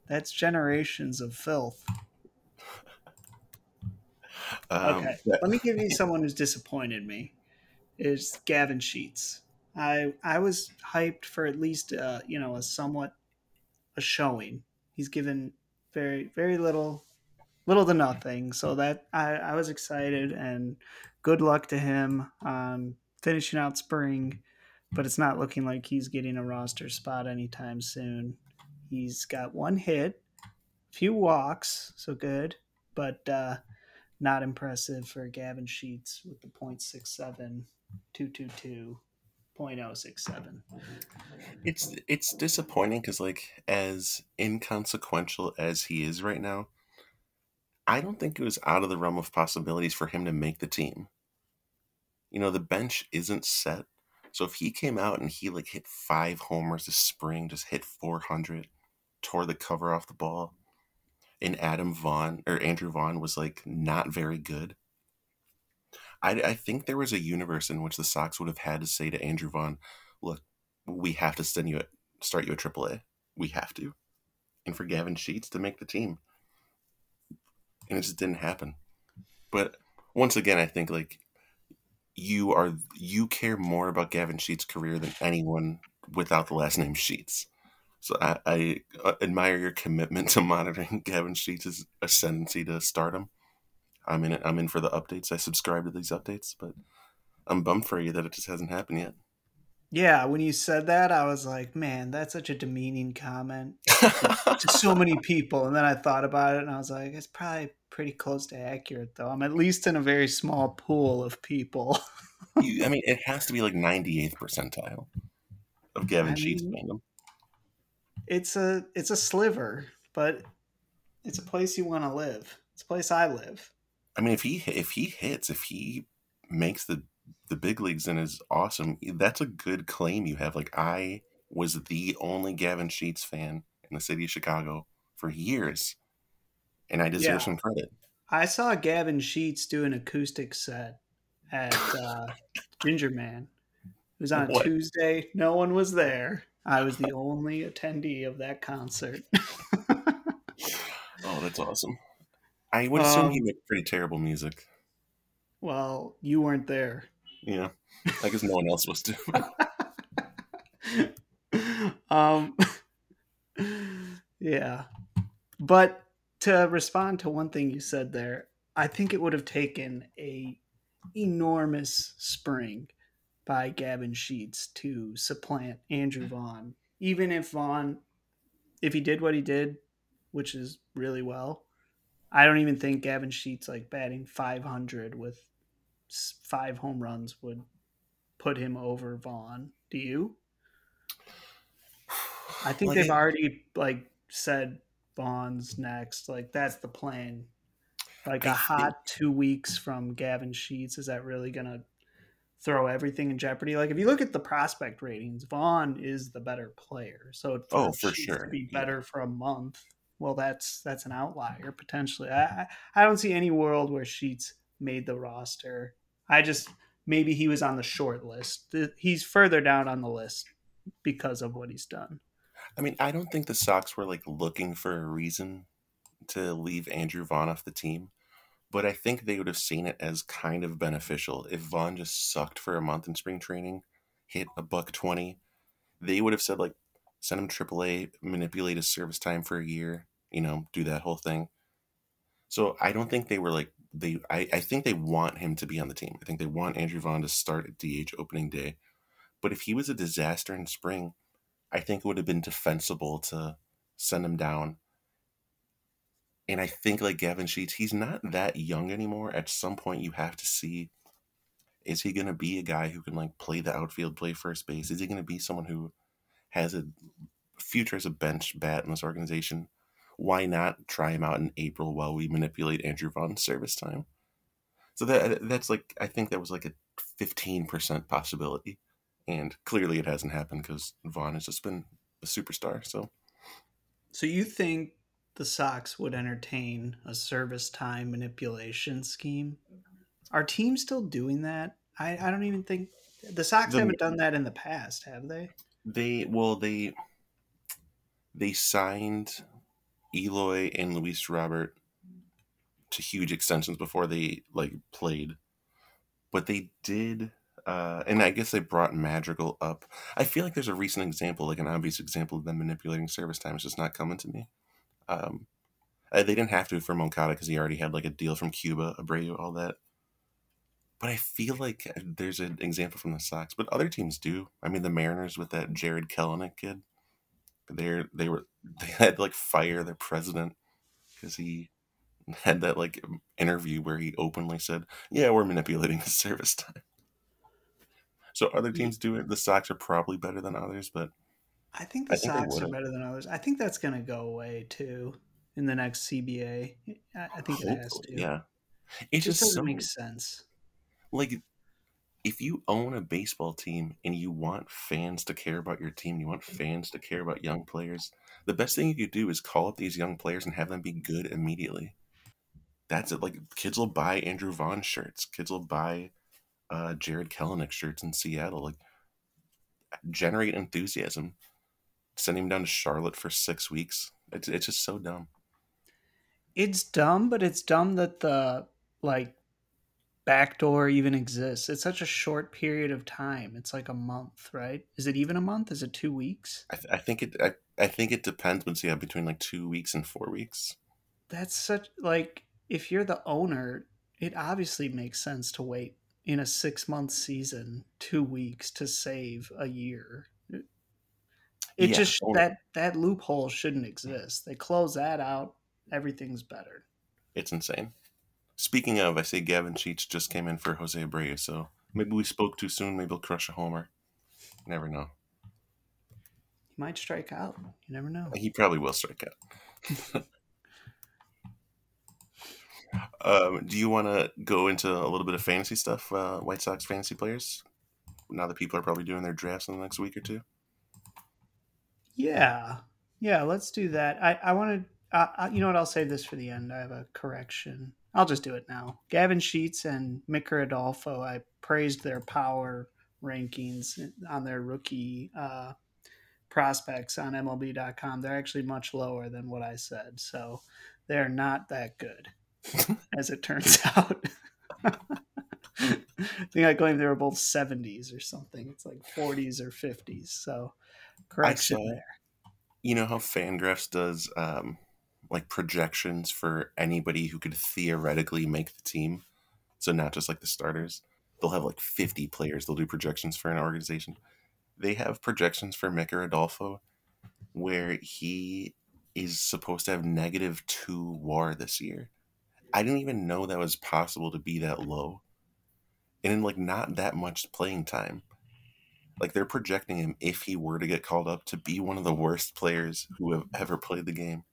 S2: That's generations of filth.
S3: Um,
S2: Okay. Let me give you someone who's disappointed me. Is Gavin Sheets. I I was hyped for at least uh, you know, a somewhat a showing. He's given very very little little to nothing. So that I, I was excited and good luck to him on finishing out spring, but it's not looking like he's getting a roster spot anytime soon. He's got one hit, a few walks, so good, but uh not impressive for Gavin Sheets with the .67, 222, .067.
S3: It's it's disappointing because like as inconsequential as he is right now, I don't think it was out of the realm of possibilities for him to make the team. You know, the bench isn't set. So if he came out and he like hit five homers this spring, just hit four hundred, tore the cover off the ball, and Adam Vaughn or Andrew Vaughn was like not very good. I, I think there was a universe in which the Sox would have had to say to Andrew Vaughn, "Look, we have to send you at start you at AAA. We have to." And for Gavin Sheets to make the team, and it just didn't happen. But once again, I think like you are you care more about Gavin Sheets' career than anyone without the last name Sheets. So I, I uh, admire your commitment to monitoring Gavin Sheets' ascendancy to stardom. I'm in it. I'm in for the updates. I subscribe to these updates, but I'm bummed for you that it just hasn't happened yet.
S2: Yeah, when you said that, I was like, man, that's such a demeaning comment to so many people. And then I thought about it and I was like, it's probably pretty close to accurate, though. I'm at least in a very small pool of people.
S3: You- I mean, it has to be like 98th percentile of Gavin
S2: I
S3: Sheets fandom.
S2: It's a it's a sliver, but it's a place you want to live. It's a place I live.
S3: I mean, if he if he hits, if he makes the the big leagues and is awesome, that's a good claim you have. Like I was the only Gavin Sheets fan in the city of Chicago for years, and I deserve
S2: Yeah.
S3: some credit.
S2: I saw Gavin Sheets do an acoustic set at uh, Ginger Man. It was on
S3: What?
S2: Tuesday. No one was there. I was the only attendee of that concert.
S3: Oh, that's awesome. I would assume he made pretty terrible music.
S2: well, you weren't there.
S3: Yeah, I guess no one else was too.
S2: um, yeah. But to respond to one thing you said there, I think it would have taken a enormous spring by Gavin Sheets to supplant Andrew hmm. Vaughn. Even if Vaughn, if he did what he did, which is really well, I don't even think Gavin Sheets like batting 500 with five home runs would put him over Vaughn. Do you? I think
S3: Like,
S2: they've already like said Vaughn's next. Like that's the plan. Like
S3: I
S2: a
S3: think-
S2: hot two weeks from Gavin Sheets. Is that really gonna throw everything in jeopardy. Like if you look at the prospect ratings, Vaughn is the better player. So
S3: oh, for sure,
S2: to be better yeah. for a month. Well, that's that's an outlier potentially. I I don't see any world where Sheets made the roster. I just maybe he was on the short list. He's further down on the list because of what he's done.
S3: I mean, I don't think the Sox were like looking for a reason to leave Andrew Vaughn off the team, but I think they would have seen it as kind of beneficial if Vaughn just sucked for a month in spring training, hit a buck twenty. They would have said like, send him AAA, manipulate his service time for a year, you know, do that whole thing. So I don't think they were like they. I, I think they want him to be on the team. I think they want Andrew Vaughn to start at DH opening day. But if he was a disaster in spring, I think it would have been defensible to send him down. And I think like Gavin Sheets, he's not that young anymore. At some point, you have to see is he going to be a guy who can like play the outfield, play first base? Is he going to be someone who has a future as a bench bat in this organization? Why not try him out in April while we manipulate Andrew Vaughn's service time? So that uh, that's like I think that was like a fifteen percent possibility and clearly it hasn't happened because Vaughn has just been a superstar. So,
S2: so you think the Sox would entertain a service time manipulation scheme? Are teams still doing that? I, I don't even think the Sox the, haven't done that in the past, have they?
S3: They well they they signed Eloy and Luis Robert to huge extensions before they like played, but they did uh, and I guess they brought Madrigal up. I feel like there's a recent example, like an obvious example of them manipulating service time. It's just not coming to me. Um, uh, they didn't have to for Moncada because he already had like a deal from Cuba, Abreu, all that. But I feel like uh, there's an example from the Sox, but other teams do. I mean, the Mariners with that Jarred Kelenic kid, they they were they had to like fire their president because he had that like interview where he openly said, "Yeah, we're manipulating the service time." So other teams do it. The Sox are probably better than others, but
S2: I think the I think Sox are better than others. I think that's going to go away too in the next CBA. I think Hopefully, it has to.
S3: Yeah,
S2: it, just, doesn't so, make sense.
S3: Like, if you own a baseball team and you want fans to care about your team, you want fans to care about young players. The best thing you could do is call up these young players and have them be good immediately. That's it. Like kids will buy Andrew Vaughn shirts. Kids will buy uh, Jarred Kelenic shirts in Seattle. Like, generate enthusiasm. Send him down to Charlotte for six weeks. It's it's just so dumb.
S2: It's dumb, but it's dumb that the like backdoor even exists. It's such a short period of time. It's like a month, right? Is it even a month? Is it two weeks?
S3: I, th- I think it. I, I think it depends. But yeah, between like two weeks and four weeks.
S2: That's such like if you're the owner, it obviously makes sense to wait in a six month season two weeks to save a year it yeah, just that that loophole shouldn't exist. They close that out everything's better.
S3: It's insane. Speaking of i see gavin sheets just came in for jose abreu so maybe we spoke too soon maybe he'll crush a homer. Never know.
S2: He might strike out. You never know.
S3: He probably will strike out. Um, do you want to go into a little bit of fantasy stuff, uh, White Sox fantasy players? Now that people are probably doing their drafts in the next week or two.
S2: Yeah, yeah, let's do that. I I want to. Uh, you know what? I'll save this for the end. I have a correction. I'll just do it now. Gavin Sheets and Micker Adolfo. I praised their power rankings on their rookie uh, prospects on MLB.com. They're actually much lower than what I said, so they're not that good. as it turns out. I think I claimed they were both 70s or something. It's like 40s or 50s. So correction there.
S3: You know how Fangraphs does um, like projections for anybody who could theoretically make the team? So not just like the starters. They'll have like 50 players. They'll do projections for an organization. They have projections for Micker Adolfo where he is supposed to have negative two war this year. I didn't even know that was possible to be that low. And in like not that much playing time. Like they're projecting him if he were to get called up to be one of the worst players who have ever played the game.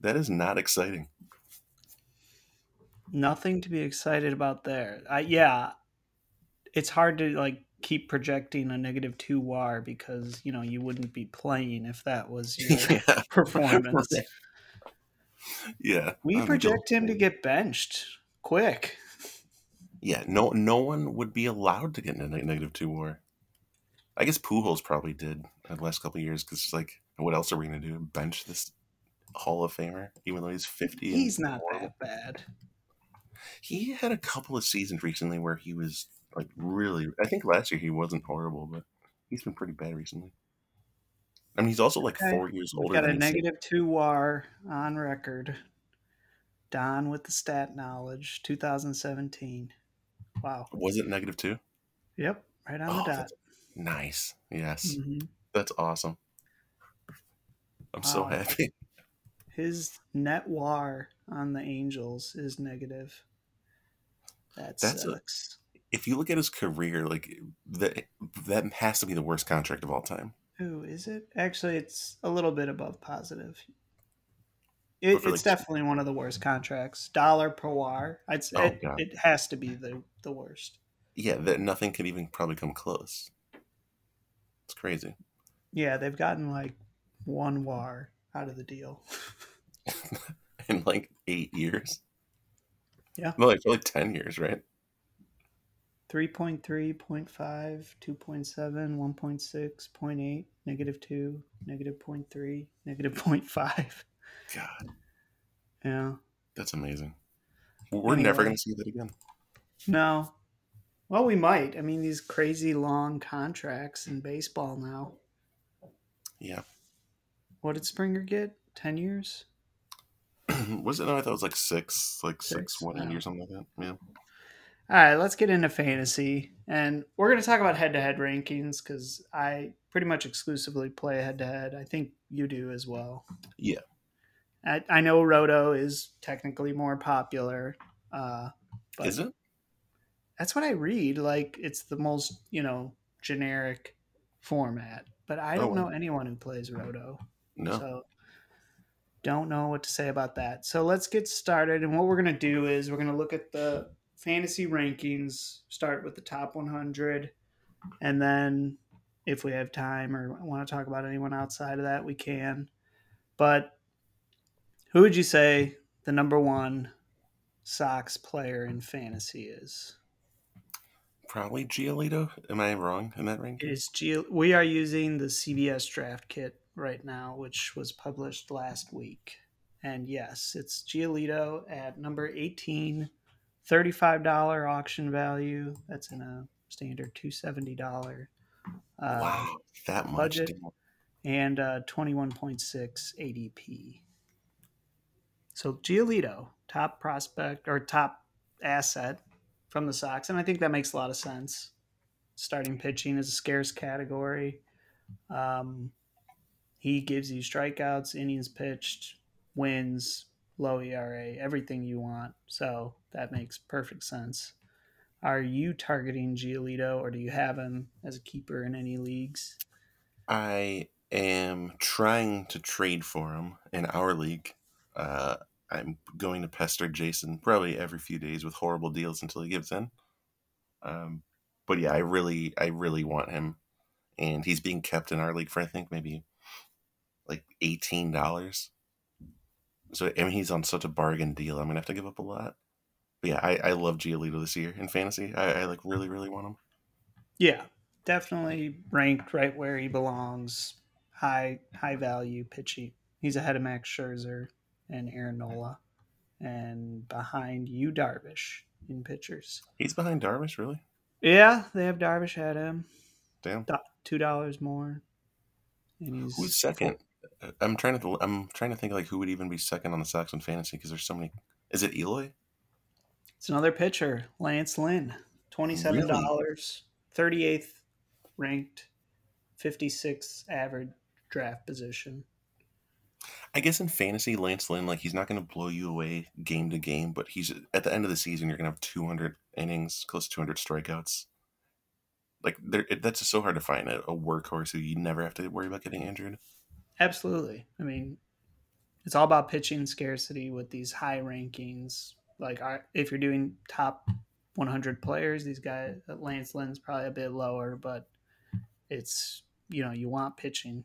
S3: That is not exciting.
S2: Nothing to be excited about there. I yeah. it's hard to like keep projecting a negative two WAR because you know you wouldn't be playing if that was your
S3: yeah.
S2: performance.
S3: Yeah.
S2: We
S3: I don't
S2: project him to get benched quick.
S3: Yeah, no, no one would be allowed to get a negative two war. I guess Pujols probably did the last couple of years because, like, what else are we gonna do? Bench this Hall of Famer, even though he's fifty.
S2: He's not
S3: horrible?
S2: that bad.
S3: He had a couple of seasons recently where he was like really. I think last year he wasn't horrible, but he's been pretty bad recently. I mean, he's also like
S2: Okay.
S3: four years
S2: We've
S3: older.
S2: got a negative two WAR on record. Don with the stat knowledge, 2017. Wow.
S3: Was it negative two?
S2: Yep, right on
S3: Oh,
S2: the dot.
S3: Nice. Yes,
S2: Mhm.
S3: that's awesome. I'm so happy.
S2: His net WAR on the Angels is negative. That
S3: That's a-
S2: sucks.
S3: if you look at his career, like that, that has to be the worst contract of all time.
S2: Ooh, is it? Actually, it's a little bit above positive. It, it's
S3: like-
S2: definitely one of the worst contracts. Dollar per WAR. I'd say
S3: Oh,
S2: it, it has to be the, the worst.
S3: Yeah, that nothing could even probably come close. It's crazy.
S2: Yeah, they've gotten like one WAR out of the deal.
S3: In like eight years.
S2: Yeah.
S3: No, like like ten years, right?
S2: 3.3, 0.5, 2.7, 1.6, 0.8, negative 2, negative 0.3, negative 0.5.
S3: God,
S2: Yeah.
S3: that's amazing. We're never gonna see that again.
S2: No. Well, we might. I mean, these crazy long contracts in baseball now.
S3: Yeah.
S2: What did Springer get? 10 years?
S3: was it? No, I thought it was like six, like six,
S2: Six,
S3: one
S2: yeah.
S3: or something like that. Yeah.
S2: All right, let's get into fantasy. And we're going to talk about head to head rankings because I pretty much exclusively play head to head. I think you do as well.
S3: Yeah.
S2: I, I know Roto is technically more popular. Uh, but
S3: Is it?
S2: That's what I read. Like, it's the most, you know, generic format. But I
S3: Oh,
S2: don't know anyone who plays Roto.
S3: No.
S2: So don't know what to say about that. So let's get started. And what we're going to do is we're going to look at the fantasy rankings, start with the top 100. And then if we have time or want to talk about anyone outside of that, we can. But who would you say the number one Sox player in fantasy is?
S3: Probably Giolito. Am I wrong in that ranking?
S2: Is Gio- we are using the CBS draft kit right now, which was published last week. And yes, it's Giolito at number 18, $35 auction value. That's in a standard $270. Uh,
S3: wow, that much.
S2: budget. And uh, 21.6 ADP. So Giolito, top prospect or top asset from the Sox. And I think that makes a lot of sense. Starting pitching is a scarce category. Um, he gives you strikeouts, innings pitched, wins, low ERA, everything you want. So that makes perfect sense. Are you targeting Giolito or do you have him as a keeper in any leagues?
S3: I am trying to trade for him in our league. Uh, I'm going to pester Jason probably every few days with horrible deals until he gives in. Um, but yeah, I really, I really want him, and he's being kept in our league for I think maybe like eighteen dollars. So I mean, he's on such a bargain deal. I'm gonna have to give up a lot. But yeah, I, I love Giolito this year in fantasy. I, I like really, really want him.
S2: Yeah, definitely ranked right where he belongs. High high value pitchy. He's ahead of Max Scherzer and Aaron Nola, and behind Yu Darvish in pitchers.
S3: He's behind Darvish, really?
S2: Yeah, they have Darvish at him.
S3: Damn.
S2: Two dollars more, and he's
S3: Who's second? I'm trying to. I'm trying to think like who would even be second on the Sox in fantasy because there's so many. Is it Eloy?
S2: It's another pitcher, Lance Lynn, twenty seven dollars, thirty eighth ranked, fifty sixth average draft position.
S3: I guess in fantasy, Lance Lynn, like he's not going to blow you away game to game, but he's at the end of the season, you're going to have 200 innings, close to 200 strikeouts. Like it, that's just so hard to find a, a workhorse who you never have to worry about getting injured.
S2: Absolutely. I mean, it's all about pitching scarcity with these high rankings. Like, if you're doing top 100 players. These guys, Lance Lynn's probably a bit lower, but it's you know you want pitching.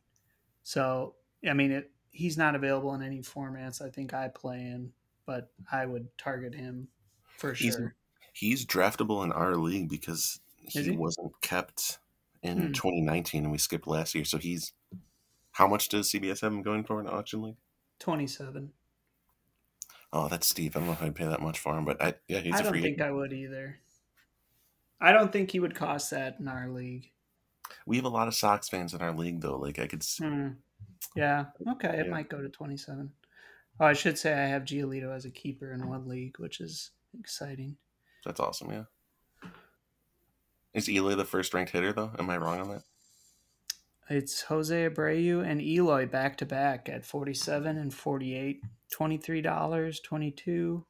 S2: So I mean, it, he's not available in any formats. I think I play in, but I would target him for
S3: He's-
S2: sure.
S3: He's draftable in our league because he,
S2: he?
S3: wasn't kept in
S2: Hmm.
S3: 2019 and we skipped last year. So he's how much does CBS have him going for in auction league?
S2: 27.
S3: Oh, that's Steve. I don't know if I'd pay that much for him, but I yeah, he's
S2: I
S3: a
S2: don't think I would either. I don't think he would cost that in our league.
S3: We have a lot of Sox fans in our league though. Like I could s
S2: Hmm. Yeah. Okay. It
S3: Yeah.
S2: might go to 27. Oh, I should say I have Giolito as a keeper in one league, which is exciting.
S3: that's awesome. Yeah. Is Eloy the first ranked hitter though? Am I wrong on that?
S2: It's Jose Abreu and Eloy back to back at 47 and 48. $23, 22.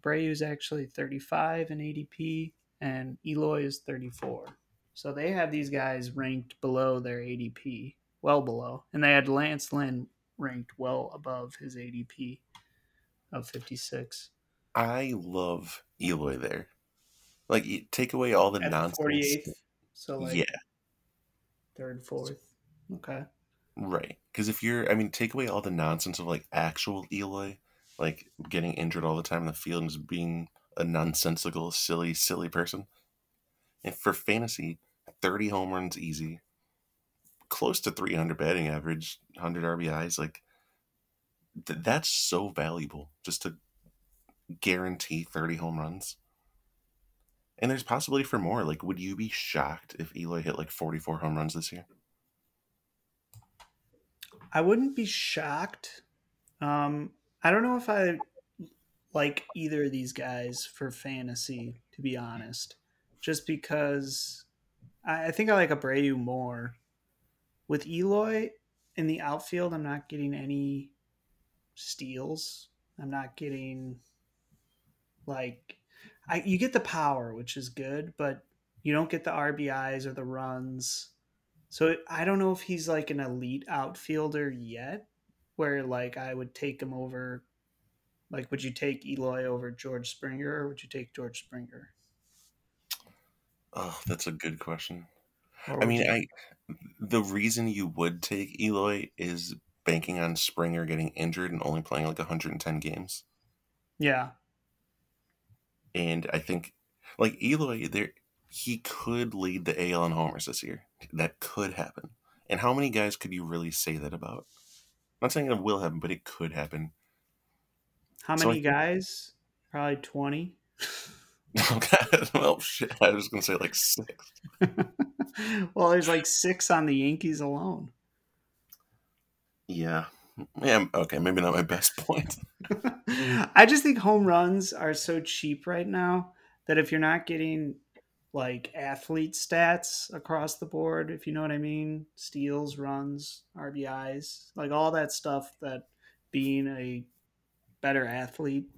S2: Abreu is actually 35 in ADP and Eloy is 34. So they have these guys ranked below their ADP, well below. And they had Lance Lynn ranked well above his ADP of 56.
S3: I love Eloy there. Like take away all the
S2: At
S3: nonsense.
S2: 48th. So like
S3: yeah,
S2: third, fourth. Okay.
S3: right. Because if you're, I mean, take away all the nonsense of like actual Eloy, like getting injured all the time in the field and just being a nonsensical, silly, silly person. And for fantasy, 30 home runs easy, close to 300 batting average, 100 RBIs. Like, th- that's so valuable just to guarantee 30 home runs. And there's possibility for more. Like, would you be shocked if Eloy hit like 44 home runs this year?
S2: I wouldn't be shocked. Um, I don't know if I like either of these guys for fantasy, to be honest. Just because I, I think I like Abreu more. With Eloy in the outfield, I'm not getting any steals. I'm not getting like I you get the power, which is good, but you don't get the RBIs or the runs. So I don't know if he's like an elite outfielder yet, where like I would take him over. Like, would you take Eloy over George Springer, or would you take George Springer?
S3: Oh, that's a good question. I mean, I the reason you would take Eloy is banking on Springer getting injured and only playing like 110 games.
S2: yeah,
S3: And I think like Eloy there he could lead the AL in homers this year. That could happen. And how many guys could you really say that about? I'm not saying it will happen, but it could happen.
S2: how
S3: So
S2: many
S3: think-
S2: guys? Probably twenty.
S3: Okay. well, shit. I was going to say like six.
S2: well, there's like six on the Yankees alone.
S3: Yeah. Yeah. Okay. Maybe not my best point.
S2: I just think home runs are so cheap right now that if you're not getting like athlete stats across the board, if you know what I mean, steals, runs, RBIs, like all that stuff that being a better athlete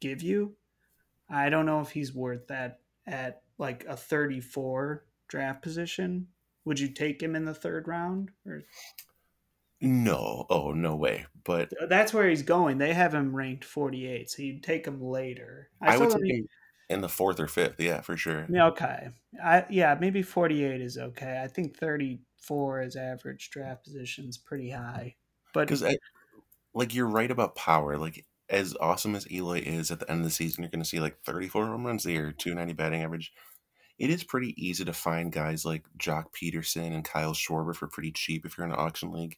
S2: give you, I don't know if he's worth that at like a 34 draft position. Would you take him in the third round or
S3: No. Oh, no way. But
S2: that's where he's going. They have him ranked 48, so you'd take him later.
S3: I, would take
S2: don't-
S3: him in the fourth or fifth. Yeah, for sure.
S2: Okay. I yeah, maybe 48 is okay. I think 34 as average draft position is pretty high. But
S3: Because, like, you're right about power. Like, as awesome as Eloy is at the end of the season, you're going to see like 34 home runs a year, 290 batting average. It is pretty easy to find guys like Joc Pederson and Kyle Schwarber for pretty cheap if you're in an auction league,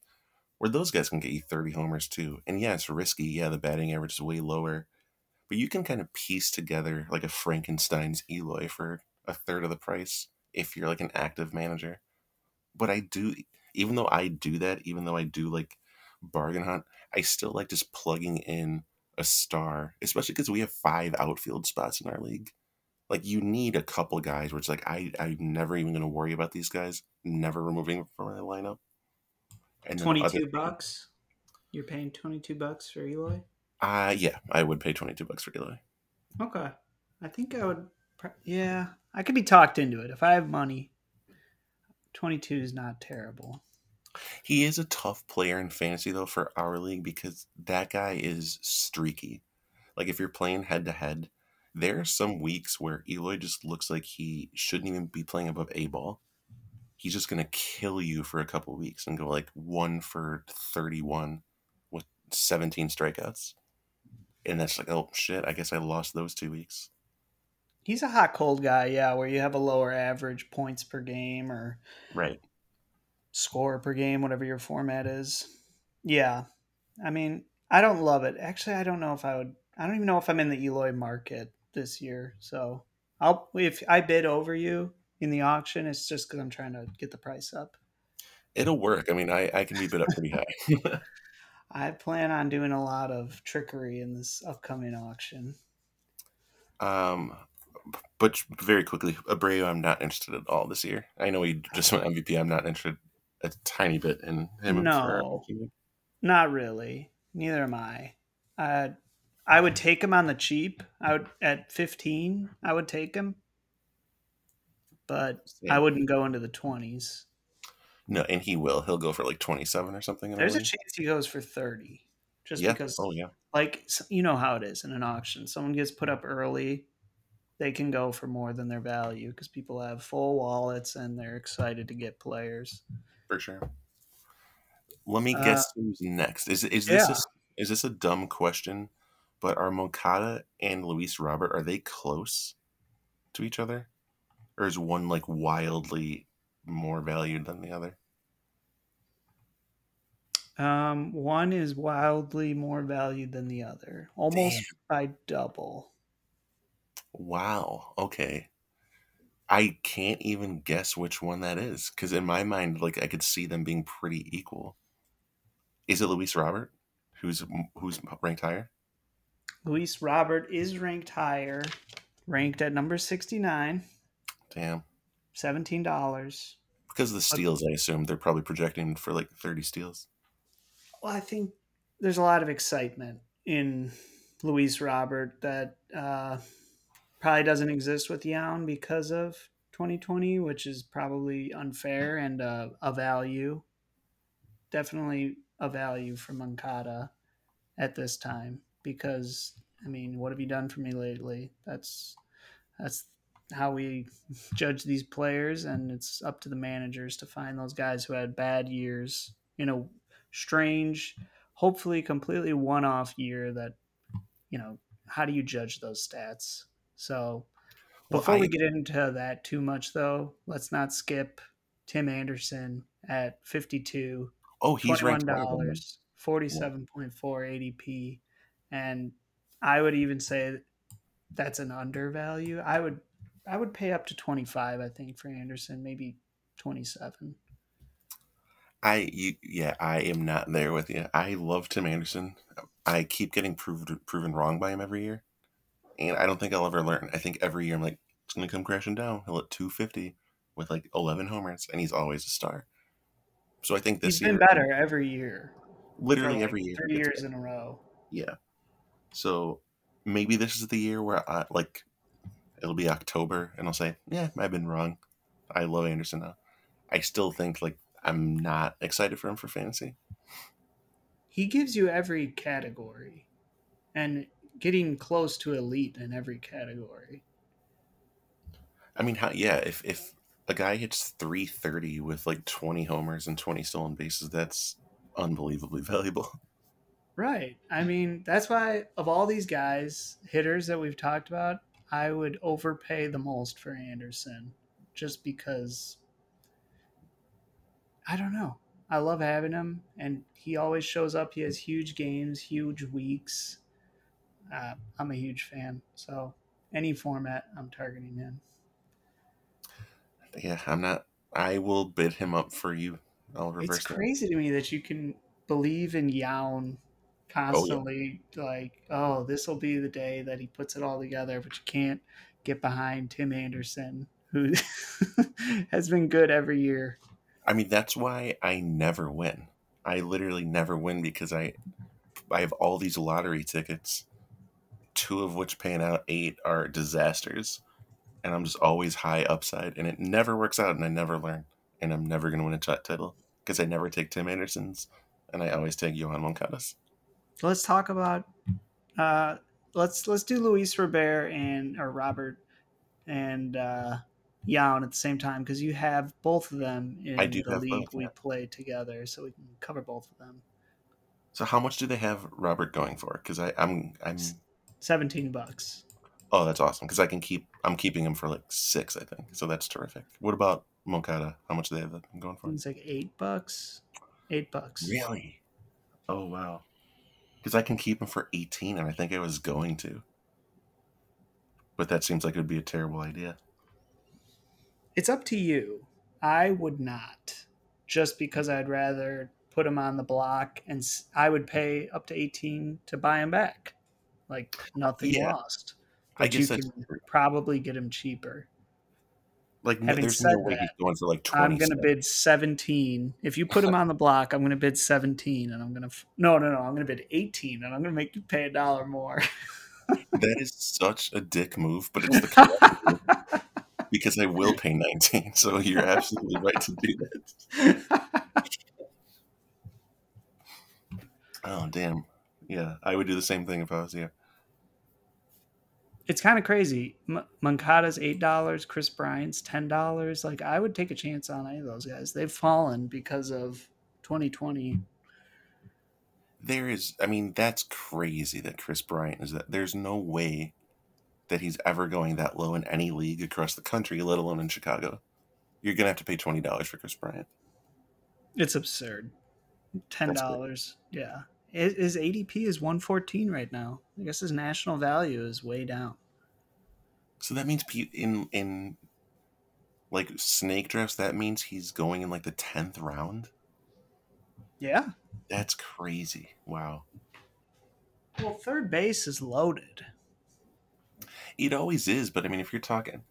S3: where those guys can get you 30 homers too. And yeah, it's risky. Yeah, the batting average is way lower, but you can kind of piece together like a Frankenstein's Eloy for a third of the price if you're like an active manager. But I do, even though I do that, even though I do like bargain hunt, I still like just plugging in a star, especially because we have five outfield spots in our league. Like you need a couple guys where it's like I I'm never even gonna worry about these guys, never removing from my lineup. And
S2: 22
S3: other-
S2: bucks. You're paying 22 bucks for Eloy?
S3: Uh yeah, I would pay twenty two bucks for Eloy.
S2: Okay. I think I would yeah, I could be talked into it if I have money. 22 is not terrible.
S3: He is a tough player in fantasy though for our league because that guy is streaky. Like if you're playing head to head, there are some weeks where Eloy just looks like he shouldn't even be playing above A ball. He's just gonna kill you for a couple weeks and go like one for thirty-one with seventeen strikeouts, and that's like, oh shit! I guess I lost those two weeks.
S2: He's a hot cold guy, yeah, where you have a lower average points per game or
S3: Right.
S2: Score per game, whatever your format is. Yeah. I mean, I don't love it. Actually, I don't know if I would I don't even know if I'm in the Eloy market this year. So I'll if I bid over you in the auction, it's just because I'm trying to get the price up.
S3: It'll work. I mean, I, I can be bid up pretty high.
S2: I plan on doing a lot of trickery in this upcoming auction.
S3: um, but very quickly, Abreu, I'm not interested at all this year. I know he just went MVP. I'm not interested a tiny bit in him.
S2: No. Not really. Neither am I. Uh, I would take him on the cheap. I would at 15. I would take him, but I wouldn't go into the 20s.
S3: No, and he will. He'll go for like 27 or something.
S2: There's a chance he goes for 30, just
S3: yeah.
S2: because,
S3: Oh yeah.
S2: like you know how it is in an auction. Someone gets put up early, they can go for more than their value because people have full wallets and they're excited to get players.
S3: For sure. Let me
S2: Uh,
S3: guess who's next. Is is this
S2: yeah.
S3: a, is this a dumb question? But are Moncada and Luis Robert are they close to each other, or is one like wildly more valued than the other?
S2: Um, one is wildly more valued than the other, almost
S3: Damn.
S2: by double.
S3: Wow. Okay. I can't even guess which one that is because in my mind, like I could see them being pretty equal. Is it Luis Robert, who's who's ranked higher?
S2: Luis Robert is ranked higher, ranked at number 69,
S3: Damn.
S2: $17.
S3: Because of the steals, I assume they're probably projecting for like thirty steals.
S2: Well, I think there's a lot of excitement in Luis Robert that uh, probably doesn't exist with Yoan because of 2020, which is probably unfair and uh, a value. Definitely a value for Moncada at this time because I mean, what have you done for me lately? That's that's how we judge these players, and it's up to the managers to find those guys who had bad years in a strange, hopefully completely one-off year. That you know, how do you judge those stats? So
S3: Well,
S2: before we get into that too much, though, let's not skip Tim Anderson at 52
S3: Oh, he's ranked
S2: twenty-one
S3: higher than them.
S2: dollars, forty-seven point four ADP, and I would even say that's an undervalue. I would I would pay up to twenty-five. I think for Anderson, maybe twenty-seven.
S3: I you yeah, I am not there with you. I love Tim Anderson. I keep getting proved proven wrong by him every year, and I don't think I'll ever learn. I think every year I'm like, it's gonna come crashing down. He'll hit 250 with like 11 homers, and he's always a star. So I think this
S2: He's
S3: year,
S2: been better every year,
S3: literally
S2: like
S3: every year,
S2: three years in a row.
S3: Yeah. So maybe this is the year where I like it'll be October and I'll say, Yeah, I've been wrong. I love Anderson now. I still think like I'm not excited for him for fantasy.
S2: He gives you every category, and getting close to elite in every category.
S3: I mean how yeah, if if a guy hits three thirty with like twenty homers and twenty stolen bases, that's unbelievably valuable.
S2: Right. I mean, that's why of all these guys, hitters that we've talked about, I would overpay the most for Anderson just because I don't know. I love having him and he always shows up. He has huge games, huge weeks. Uh, I'm a huge fan. So, any format, I'm targeting him.
S3: Yeah, I'm not I will bid him up for you. I'll reverse
S2: It's
S3: that.
S2: crazy to me that you can believe in Yoan constantly like oh this will be the day that he puts it all together but you can't get behind tim anderson who has been good every year
S3: I mean, that's why I never win. I literally never win because I I have all these lottery tickets, two of which paying out eight are disasters, and I'm just always high upside, and it never works out, and I never learn, and I'm never gonna win a t- title because I never take Tim Anderson's, and I always take Yoan Moncadas.
S2: let's talk about uh let's let's do Luis Robert and or Robert and uh Yoan at the same time because you have both of them in
S3: I do
S2: the league
S3: both,
S2: we
S3: yeah.
S2: play together, so we can cover both of them.
S3: So how much do they have Robert going for? Because I'm I'm
S2: Seventeen bucks.
S3: oh that's awesome because I can keep I'm keeping him for like six I think so that's terrific. What about Moncada? How much do they have that going for?
S2: It's like eight bucks. Eight bucks.
S3: Really? Oh wow. Because I can keep him for eighteen and I think I was going to, but that seems like it would be a terrible idea.
S2: It's up to you. I would not, just because I'd rather put him on the block, and I would pay up to eighteen to buy him back. Like nothing
S3: Yeah.
S2: lost.
S3: I
S2: But you
S3: guess that's
S2: can probably get him cheaper.
S3: like
S2: having
S3: there's
S2: said
S3: no way
S2: that,
S3: he's going for like twenty.
S2: I'm going to bid 17. If you put him on the block, I'm going to bid 17 and I'm going to f- No, no, no, I'm going to bid 18 and I'm going to make you pay a dollar more.
S3: That is such a dick move, but it's the because I will pay 19. So you're absolutely right to do that. Oh, damn. Yeah, I would do the same thing if I was you.
S2: it's kind of crazy. M- Moncada's $8, Kris Bryant's $10. Like I would take a chance on any of those guys. They've fallen because of 2020.
S3: There is, I mean, that's crazy that Kris Bryant is that. There's no way that he's ever going that low in any league across the country, let alone in Chicago. You're going to have to pay $20 for Kris Bryant.
S2: It's absurd. Ten dollars, Yeah. His his ADP is one fourteen right now. I guess his national value is way down.
S3: So that means in in like snake drafts, that means he's going in like the tenth round.
S2: Yeah.
S3: That's crazy. Wow.
S2: Well, third base is loaded.
S3: It always is, but I mean, if you're talking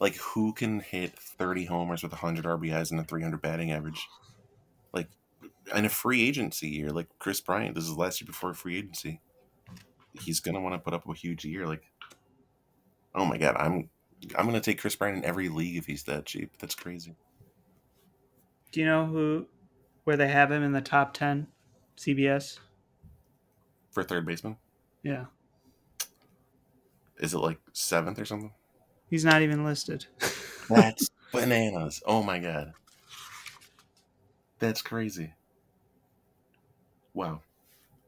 S3: like who can hit 30 homers with 100 RBIs and a 300 batting average, in a free agency year, like Kris Bryant, this is last year before free agency. He's gonna want to put up a huge year. Like, oh my god, I'm I'm gonna take Kris Bryant in every league if he's that cheap. That's crazy.
S2: Do you know who where they have him in the top ten? CBS.
S3: For third baseman,
S2: Yeah.
S3: is it like seventh or something?
S2: He's not even listed.
S3: That's bananas. Oh my god. That's crazy. Wow.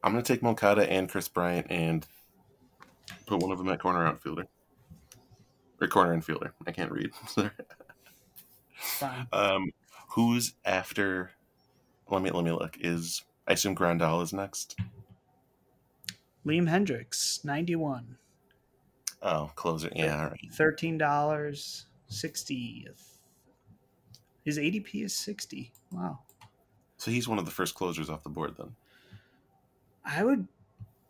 S3: I'm gonna take Moncada and Kris Bryant and put one of them at corner outfielder. Or corner infielder. I can't read. Um who's after let me let me look. Is I assume Grandal is next?
S2: Liam Hendriks, ninety one.
S3: Oh, closer. Yeah, all right.
S2: Thirteen dollars, sixtieth. His ADP is sixty. Wow.
S3: So he's one of the first closers off the board then.
S2: I would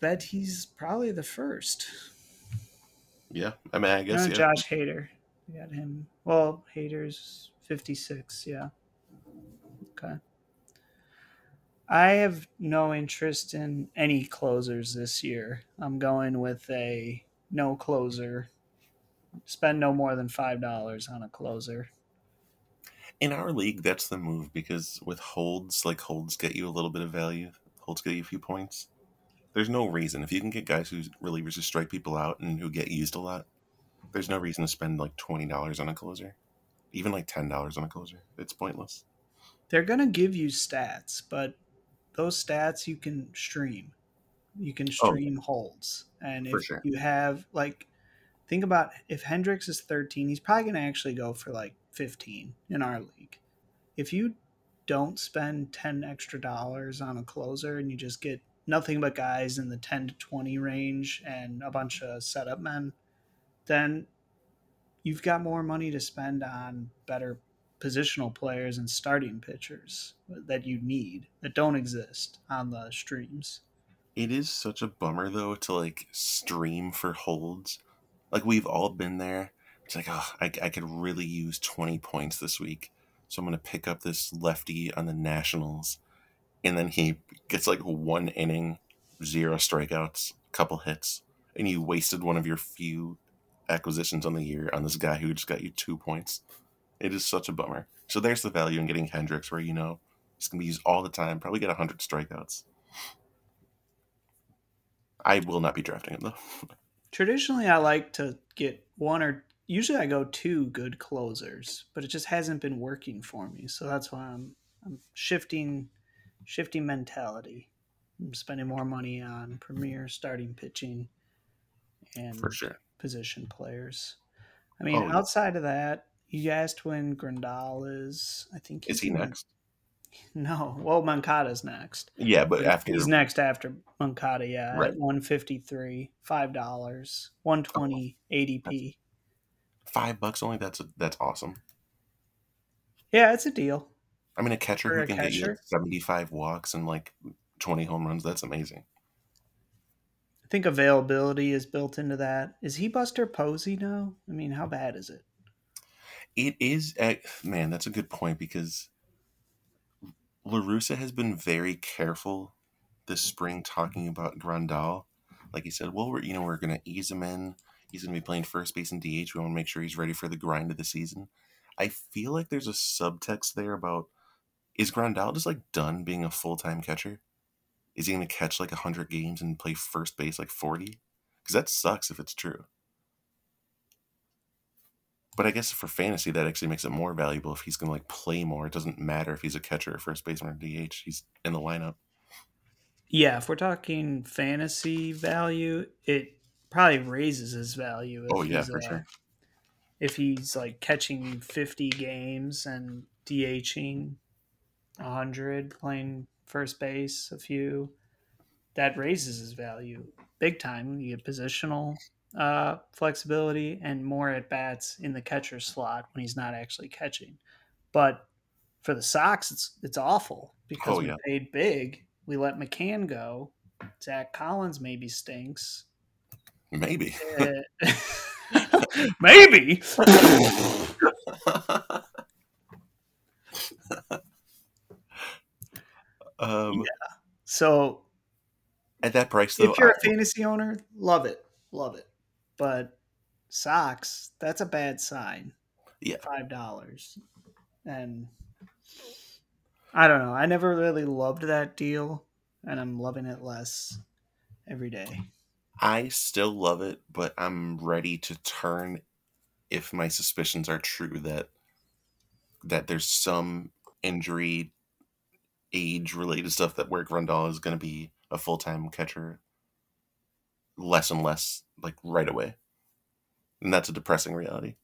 S2: bet he's probably the first.
S3: Yeah. I mean I guess
S2: Uh,
S3: yeah.
S2: Josh Hader. We got him. Well, Hader's 56. Yeah. Okay. I have no interest in any closers this year. I'm going with a no closer. Spend no more than $5 on a closer.
S3: In our league, that's the move because with holds, like holds get you a little bit of value. Holds get you a few points. There's no reason if you can get guys who relievers who strike people out and who get used a lot. There's no reason to spend like twenty dollars on a closer, even like ten dollars on a closer. It's pointless.
S2: They're going to give you stats, but those stats you can stream. You can
S3: Oh,
S2: stream holds. And if
S3: sure.
S2: you have, like, think about if Hendriks is 13, he's probably going to actually go for like 15 in our league. If you don't spend 10 extra dollars on a closer and you just get nothing but guys in the 10 to 20 range and a bunch of setup men, then you've got more money to spend on better positional players and starting pitchers that you need that don't exist on the streams.
S3: It is such a bummer though to like stream for holds. Like we've all been there. It's like, oh, I, I could really use 20 points this week. So I'm going to pick up this lefty on the Nationals. And then he gets like one inning, zero strikeouts, couple hits. And you wasted one of your few acquisitions on the year on this guy who just got you two points. It is such a bummer. So there's the value in getting Hendriks where you know he's going to be used all the time, probably get 100 strikeouts. I will not be drafting him though.
S2: Traditionally, I like to get one or usually I go two good closers, but it just hasn't been working for me. So that's why I'm I'm shifting shifting mentality. I'm spending more money on premier starting pitching and
S3: For sure.
S2: position players. I mean,
S3: Oh,
S2: outside of that, you asked when Grandal is. I think
S3: Is he next?
S2: No, well, Moncada's next.
S3: Yeah, but after
S2: he's next after Moncada, yeah,
S3: Right.
S2: at one fifty three, five dollars, one twenty ADP.
S3: Five bucks only, that's that's awesome.
S2: Yeah, it's a deal.
S3: I mean, a catcher
S2: For
S3: who
S2: a
S3: can get you seventy-five walks and like twenty home runs, that's amazing.
S2: I think availability is built into that. Is he Buster Posey now? I mean, how bad is it?
S3: It is, eh, man. That's a good point because La Russa has been very careful this spring talking about Grandal. Like he said, well, we're you know we're gonna ease him in. He's gonna be playing first base and DH. We want to make sure he's ready for the grind of the season. I feel like there's a subtext there about is Grandal just like done being a full time catcher? Is he gonna catch like hundred games and play first base like forty? Because that sucks if it's true. But I guess for fantasy, that actually makes it more valuable if he's going to like play more. It doesn't matter if he's a catcher or first baseman or DH. He's in the lineup.
S2: Yeah, if we're talking fantasy value, it probably raises his value. If
S3: Oh, yeah,
S2: he's,
S3: for
S2: uh,
S3: sure.
S2: If he's like catching 50 games and DHing 100, playing first base a few, that raises his value big time. You get positional uh, flexibility and more at bats in the catcher slot when he's not actually catching. But for the Sox, it's it's awful because
S3: Oh,
S2: we
S3: yeah.
S2: paid big. We let McCann go. Zack Collins maybe stinks.
S3: Maybe.
S2: Uh, maybe.
S3: um,
S2: So
S3: At that price, though,
S2: if you're
S3: I-
S2: a fantasy owner, love it, love it. But Sox, that's a bad sign.
S3: Yeah.
S2: five dollars, and I don't know. I never really loved that deal, and I'm loving it less every day.
S3: I still love it, but I'm ready to turn if my suspicions are true that that there's some injury, age related stuff that where Grandal is going to be a full time catcher less and less like right away, and that's a depressing reality.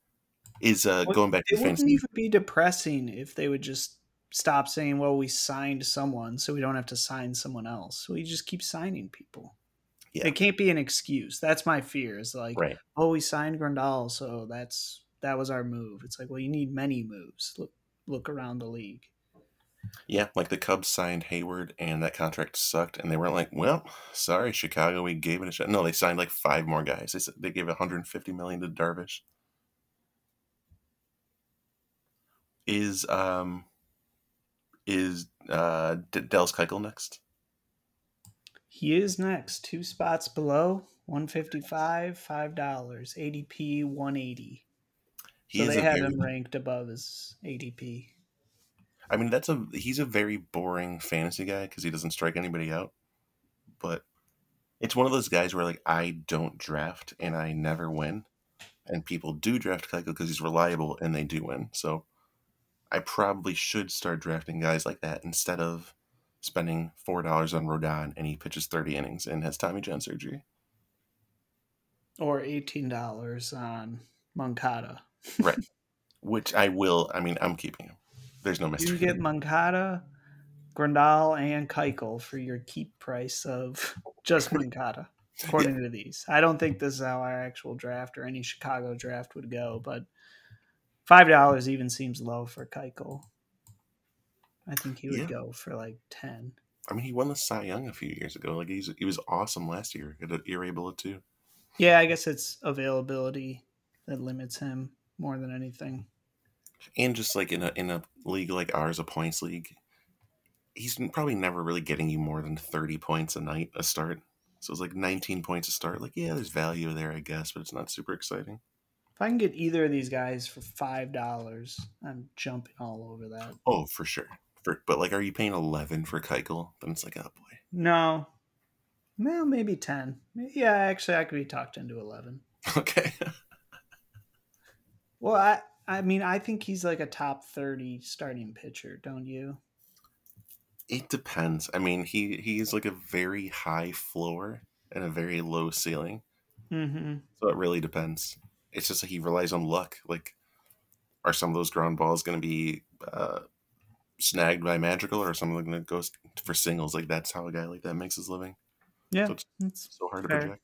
S3: Is uh,
S2: What-
S3: going back to
S2: It wouldn't even be depressing if they would just stop saying, "Well, we signed someone, so we don't have to sign someone else." We just keep signing people.
S3: Yeah.
S2: It can't be an excuse. That's my fear. Is like,
S3: Right.
S2: oh, we signed Grandal, so that's that was our move. It's like, well, you need many moves. Look, look around the league.
S3: Yeah, like the Cubs signed Hayward, and that contract sucked, and they weren't like, "Well, sorry, Chicago, we gave it a shot." No, they signed like five more guys. They said they gave 150 million to Darvish. Is um, is uh, D- Dallas Keuchel next?
S2: He is next, two spots below, one fifty five, five dollars, ADP one eighty.
S3: He
S2: So they have
S3: very,
S2: him ranked above his ADP.
S3: I mean, that's a he's a very boring fantasy guy because he doesn't strike anybody out. But it's one of those guys where like I don't draft and I never win, and people do draft Keuchel because he's reliable and they do win. So I probably should start drafting guys like that instead of spending four dollars on Rodon and he pitches thirty innings and has Tommy John surgery.
S2: Or eighteen dollars on Moncada. Right.
S3: Which I will. I mean, I'm keeping him. There's no
S2: mistake.
S3: You
S2: get Moncada, Grandal, and Keuchel for your keep price of just Moncada, according to these. I don't think this is how our actual draft or any Chicago draft would go, but five dollars even seems low for Keuchel. I think he would
S3: Yeah.
S2: go for like ten.
S3: I mean, he won the Cy Young a few years ago. Like he's he was awesome last year. You're able to.
S2: Yeah, I guess it's availability that limits him more than anything.
S3: and just like in a in a league like ours, a points league, he's probably never really getting you more than thirty points a night a start. So it's like nineteen points a start. Like yeah, there's value there, I guess, but it's not super exciting.
S2: If I can get either of these guys for five dollars, I'm jumping all over that.
S3: Oh, for sure. For but like, are you paying eleven for Keuchel? Then it's like, oh boy.
S2: No, Well, maybe ten. Yeah, actually, I could be talked into eleven.
S3: Okay.
S2: Well, I I mean, I think he's like a top thirty starting pitcher, don't you?
S3: It depends. I mean, he he's like a very high floor and a very low ceiling.
S2: Mm-hmm.
S3: So it really depends. It's just like he relies on luck. Like, are some of those ground balls going to be uh, snagged by Madrigal, or something that them going to go for singles? Like that's how a guy like that makes his living.
S2: Yeah,
S3: So it's
S2: that's
S3: so hard to project.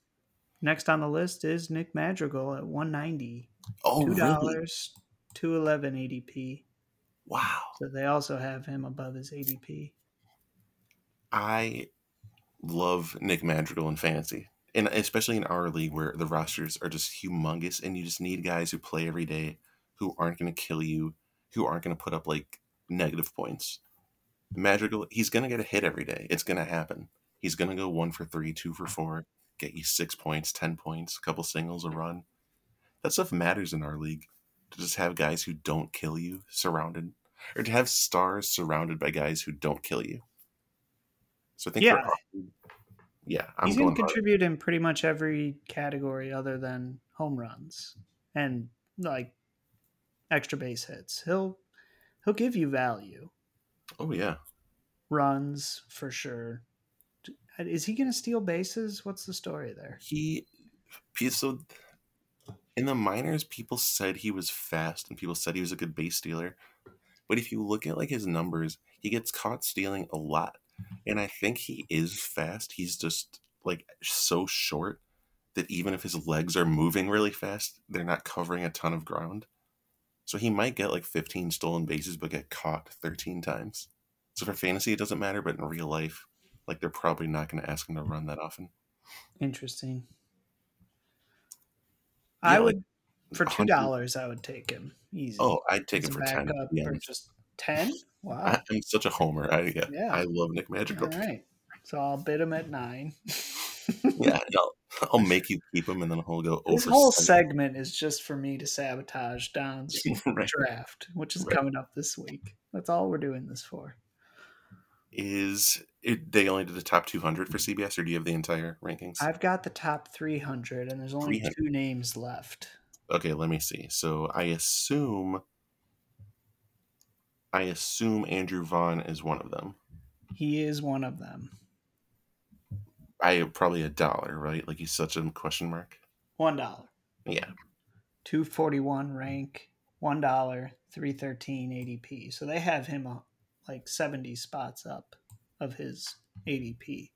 S2: Next on the list is Nick Madrigal at one ninety.
S3: Oh,
S2: Two
S3: really?
S2: dollars, two eleven ADP.
S3: Wow.
S2: So they also have him above his ADP.
S3: I love Nick Madrigal in fantasy, and especially in our league where the rosters are just humongous, and you just need guys who play every day, who aren't going to kill you, who aren't going to put up like negative points. Madrigal, he's going to get a hit every day. It's going to happen. He's going to go one for three, two for four, get you six points, ten points, a couple singles, a run. That stuff matters in our league. To just have guys who don't kill you surrounded, or to have stars surrounded by guys who don't kill you. So I think,
S2: Yeah.
S3: yeah, I'm
S2: He's
S3: going
S2: to
S3: hard.
S2: contribute in pretty much every category other than home runs and like extra base hits. He'll he'll give you value.
S3: Oh yeah,
S2: Runs for sure. Uh, is he going to steal bases? What's the story there?
S3: he. he- So in the minors, people said he was fast, and people said he was a good base stealer. But if you look at like his numbers, he gets caught stealing a lot, and I think he is fast. He's just like so short that even if his legs are moving really fast, they're not covering a ton of ground. So he might get like 15 stolen bases, but get caught 13 times. So for fantasy, it doesn't matter, but in real life, like they're probably not going to ask him to run that often.
S2: Interesting.
S3: Yeah,
S2: I
S3: like
S2: would for two dollars. I would take him easy.
S3: Oh, I'd take it for 10. to
S2: backup or just ten. Wow.
S3: I, I'm such a homer. I, yeah,
S2: Yeah.
S3: I love Nick Madrigal.
S2: All right. So I'll bid him at nine.
S3: Yeah, I'll, I'll make you keep them, and then he'll go over.
S2: This whole segment is just for me to sabotage Don's
S3: right.
S2: draft, which is
S3: Right.
S2: coming up this week. That's all we're doing this for.
S3: Is it, they only did the top 200 for CBS, or do you have the entire rankings?
S2: I've got the top 300, and there's only
S3: 300.
S2: two names left.
S3: Okay, let me see. So I assume, I assume Andrew Vaughn is one of them.
S2: He is one of them.
S3: I probably a dollar, right? Like he's such a question mark.
S2: One dollar.
S3: Yeah.
S2: 241 rank, one dollar, 313 ADP. So they have him uh, like 70 spots up of his ADP.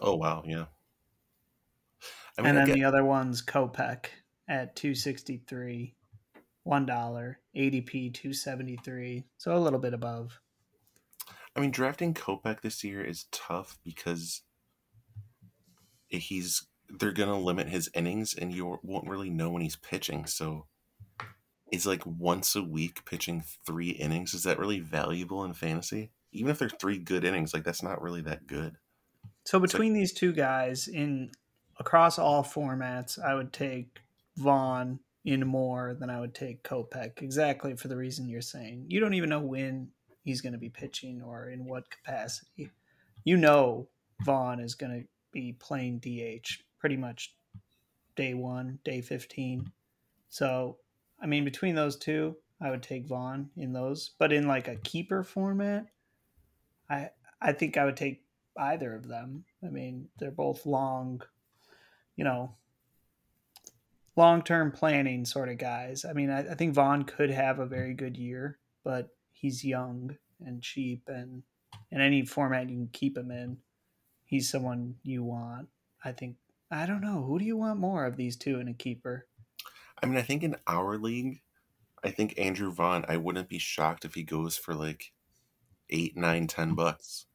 S3: Oh wow, yeah. I
S2: and then
S3: get-
S2: the other one's Kopech at 263, one dollar, ADP 273. So a little bit above.
S3: I mean, drafting Kopech this year is tough because he's they're gonna limit his innings, and you won't really know when he's pitching. So, is like once a week pitching three innings is that really valuable in fantasy? Even if they're three good innings, like that's not really that good.
S2: So between these two guys in across all formats, I would take Vaughn in more than I would take Kopech, exactly for the reason you're saying. You don't even know when he's going to be pitching or in what capacity. You know Vaughn is going to be playing DH pretty much day one, day 15. So, I mean, between those two, I would take Vaughn in those. But in like a keeper format, I I think I would take either of them. I mean, they're both long, you know, long term planning sort of guys. I mean, I, I think Vaughn could have a very good year, but he's young and cheap, and in any format you can keep him in, he's someone you want. I think. I don't know. Who do you want more of these two in a keeper?
S3: I mean, I think in our league, I think Andrew Vaughn. I wouldn't be shocked if he goes for like eight, nine, ten bucks.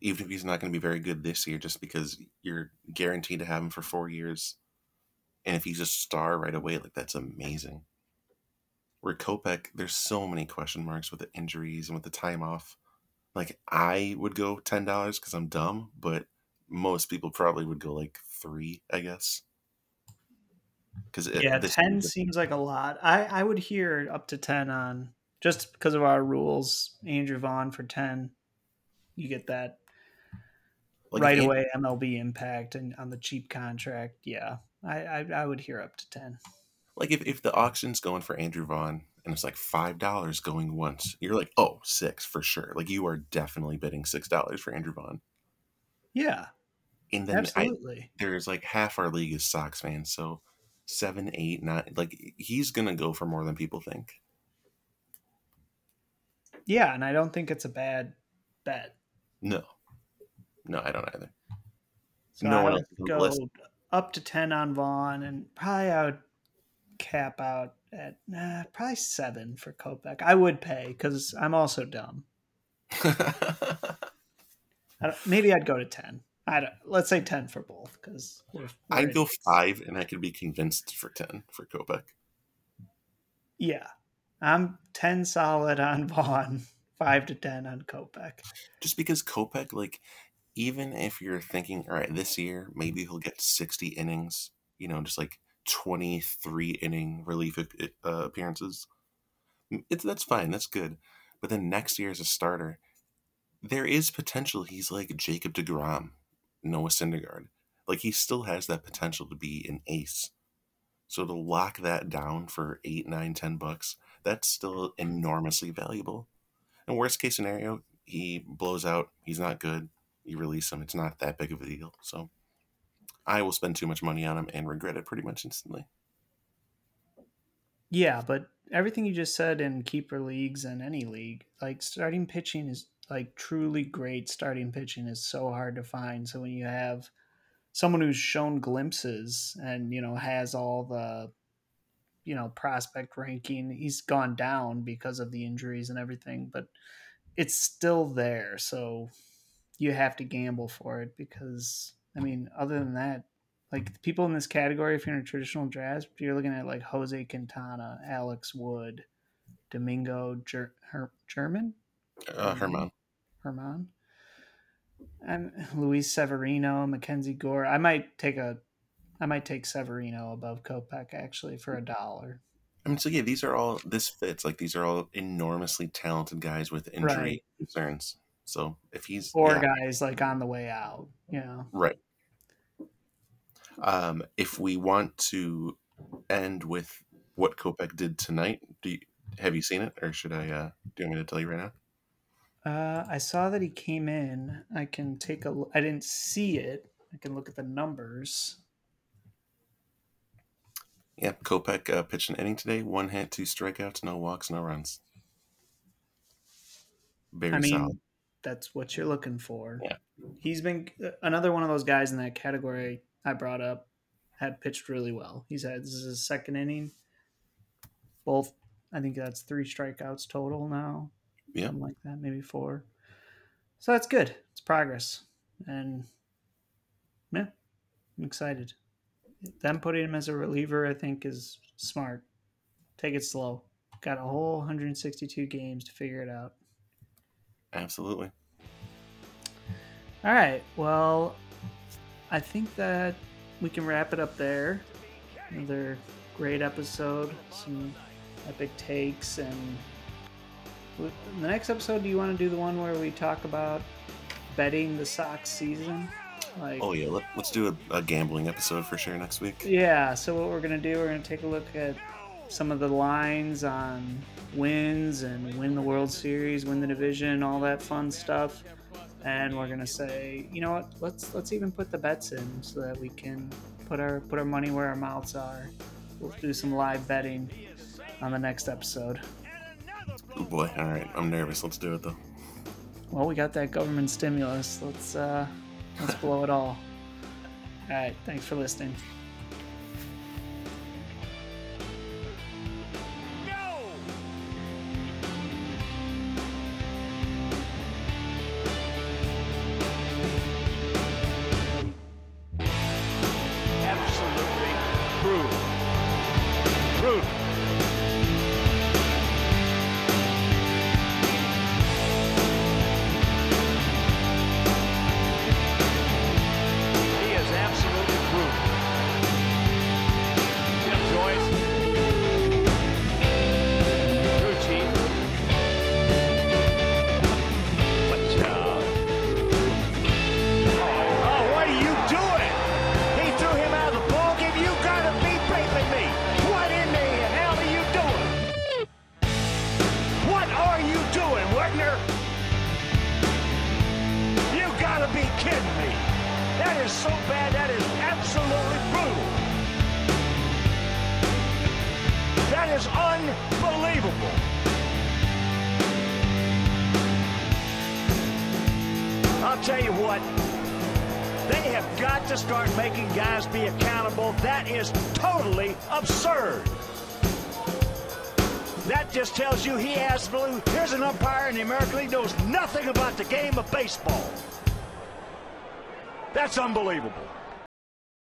S3: Even if he's not going to be very good this year, just because you're guaranteed to have him for four years, and if he's a star right away, like that's amazing. Where Kopech, there's so many question marks with the injuries and with the time off. Like I would go ten dollars because I'm dumb, but most people probably would go like three, I guess. Because
S2: yeah, ten seems like a lot. I I would hear up to ten on just because of our rules. Andrew Vaughn for ten, you get that
S3: Like
S2: right
S3: if-
S2: away MLB impact and on the cheap contract. Yeah, I, I I would hear up to ten.
S3: Like if, if the auction's going for Andrew Vaughn and it's like five dollars going once, you're like, oh, six for sure. Like you are definitely bidding six dollars for Andrew Vaughn.
S2: Yeah,
S3: And then I, there's like half our league is Sox fans, so seven, eight, nine, like he's gonna go for more than people think.
S2: yeah, and I don't think it's a bad bet.
S3: No, no, I don't either.
S2: So
S3: No
S2: I
S3: one
S2: would go up to ten on Vaughn, and probably I would cap out at nah, probably seven for Kopech. I would pay because I'm also dumb. I don't, maybe I'd go to ten. I don't, let's say ten for both because
S3: I'd go five, and I could be convinced for ten for Kopech.
S2: Yeah, I'm ten solid on Vaughn, five to ten on Kopech.
S3: Just because Kopech, like, even if you're thinking, all right, this year maybe he'll get sixty innings, you know, just like twenty three inning relief uh, appearances. It's that's fine, that's good. But then next year as a starter, there is potential he's like Jacob DeGrom, Noah Syndergaard. Like he still has that potential to be an ace. So to lock that down for eight, nine, ten bucks, that's still enormously valuable. And worst case scenario, he blows out, he's not good, you release him, it's not that big of a deal. So I will spend too much money on him and regret it pretty much instantly.
S2: Yeah, but everything you just said in keeper leagues and any league, like starting pitching is like truly great starting pitching is so hard to find. So when you have someone who's shown glimpses and, you know, has all the you know, prospect ranking, he's gone down because of the injuries and everything, but it's still there. So you have to gamble for it because I mean, other than that, like the people in this category, if you're in a traditional draft, you're looking at like Jose Quintana, Alex Wood, Domingo Ger- Her- German,
S3: Uh, Herman.
S2: Herman, and Luis Severino, Mackenzie Gore. I might take a, I might take Severino above Kopech actually for a dollar.
S3: I mean, so yeah, these are all this fits. Like these are all enormously talented guys with injury
S2: Right.
S3: concerns. So if he's
S2: Four
S3: yeah,
S2: guys like on the way out. You know,
S3: right. Um, if we want to end with what Kopech did tonight, do you, have you seen it, or should I? Uh, do you want me to tell you right now?
S2: Uh, I saw that he came in. I can take a. I didn't see it. I can look at the numbers.
S3: Yep, Kopech uh, pitched an inning today. One hit, two strikeouts, no walks, no runs. Very
S2: I mean,
S3: solid.
S2: That's what you're looking for.
S3: Yeah.
S2: He's been uh, another one of those guys in that category I brought up. Had pitched really well. He's had this is his second inning. Both, I think that's three strikeouts total now.
S3: Yeah.
S2: something like that, maybe four. So that's good. It's progress, and yeah, I'm excited. Them putting him as a reliever, I think, is smart. Take it slow. Got a whole 162 games to figure it out.
S3: Absolutely.
S2: All right. Well, I think that we can wrap it up there. Another great episode. Some epic takes. And the next episode, do you want to do the one where we talk about betting the Sox season? Like,
S3: Oh yeah, let, let's do a, a gambling episode for sure next week.
S2: yeah. So what we're gonna do? We're gonna take a look at some of the lines on wins and win the World Series, win the division, all that fun stuff. And we're gonna say, you know what? Let's let's even put the bets in so that we can put our put our money where our mouths are. We'll do some live betting on the next episode.
S3: Oh boy, all right, I'm nervous. Let's do it though.
S2: Well, we got that government stimulus. Let's uh, let's blow it all. All right. Thanks for listening.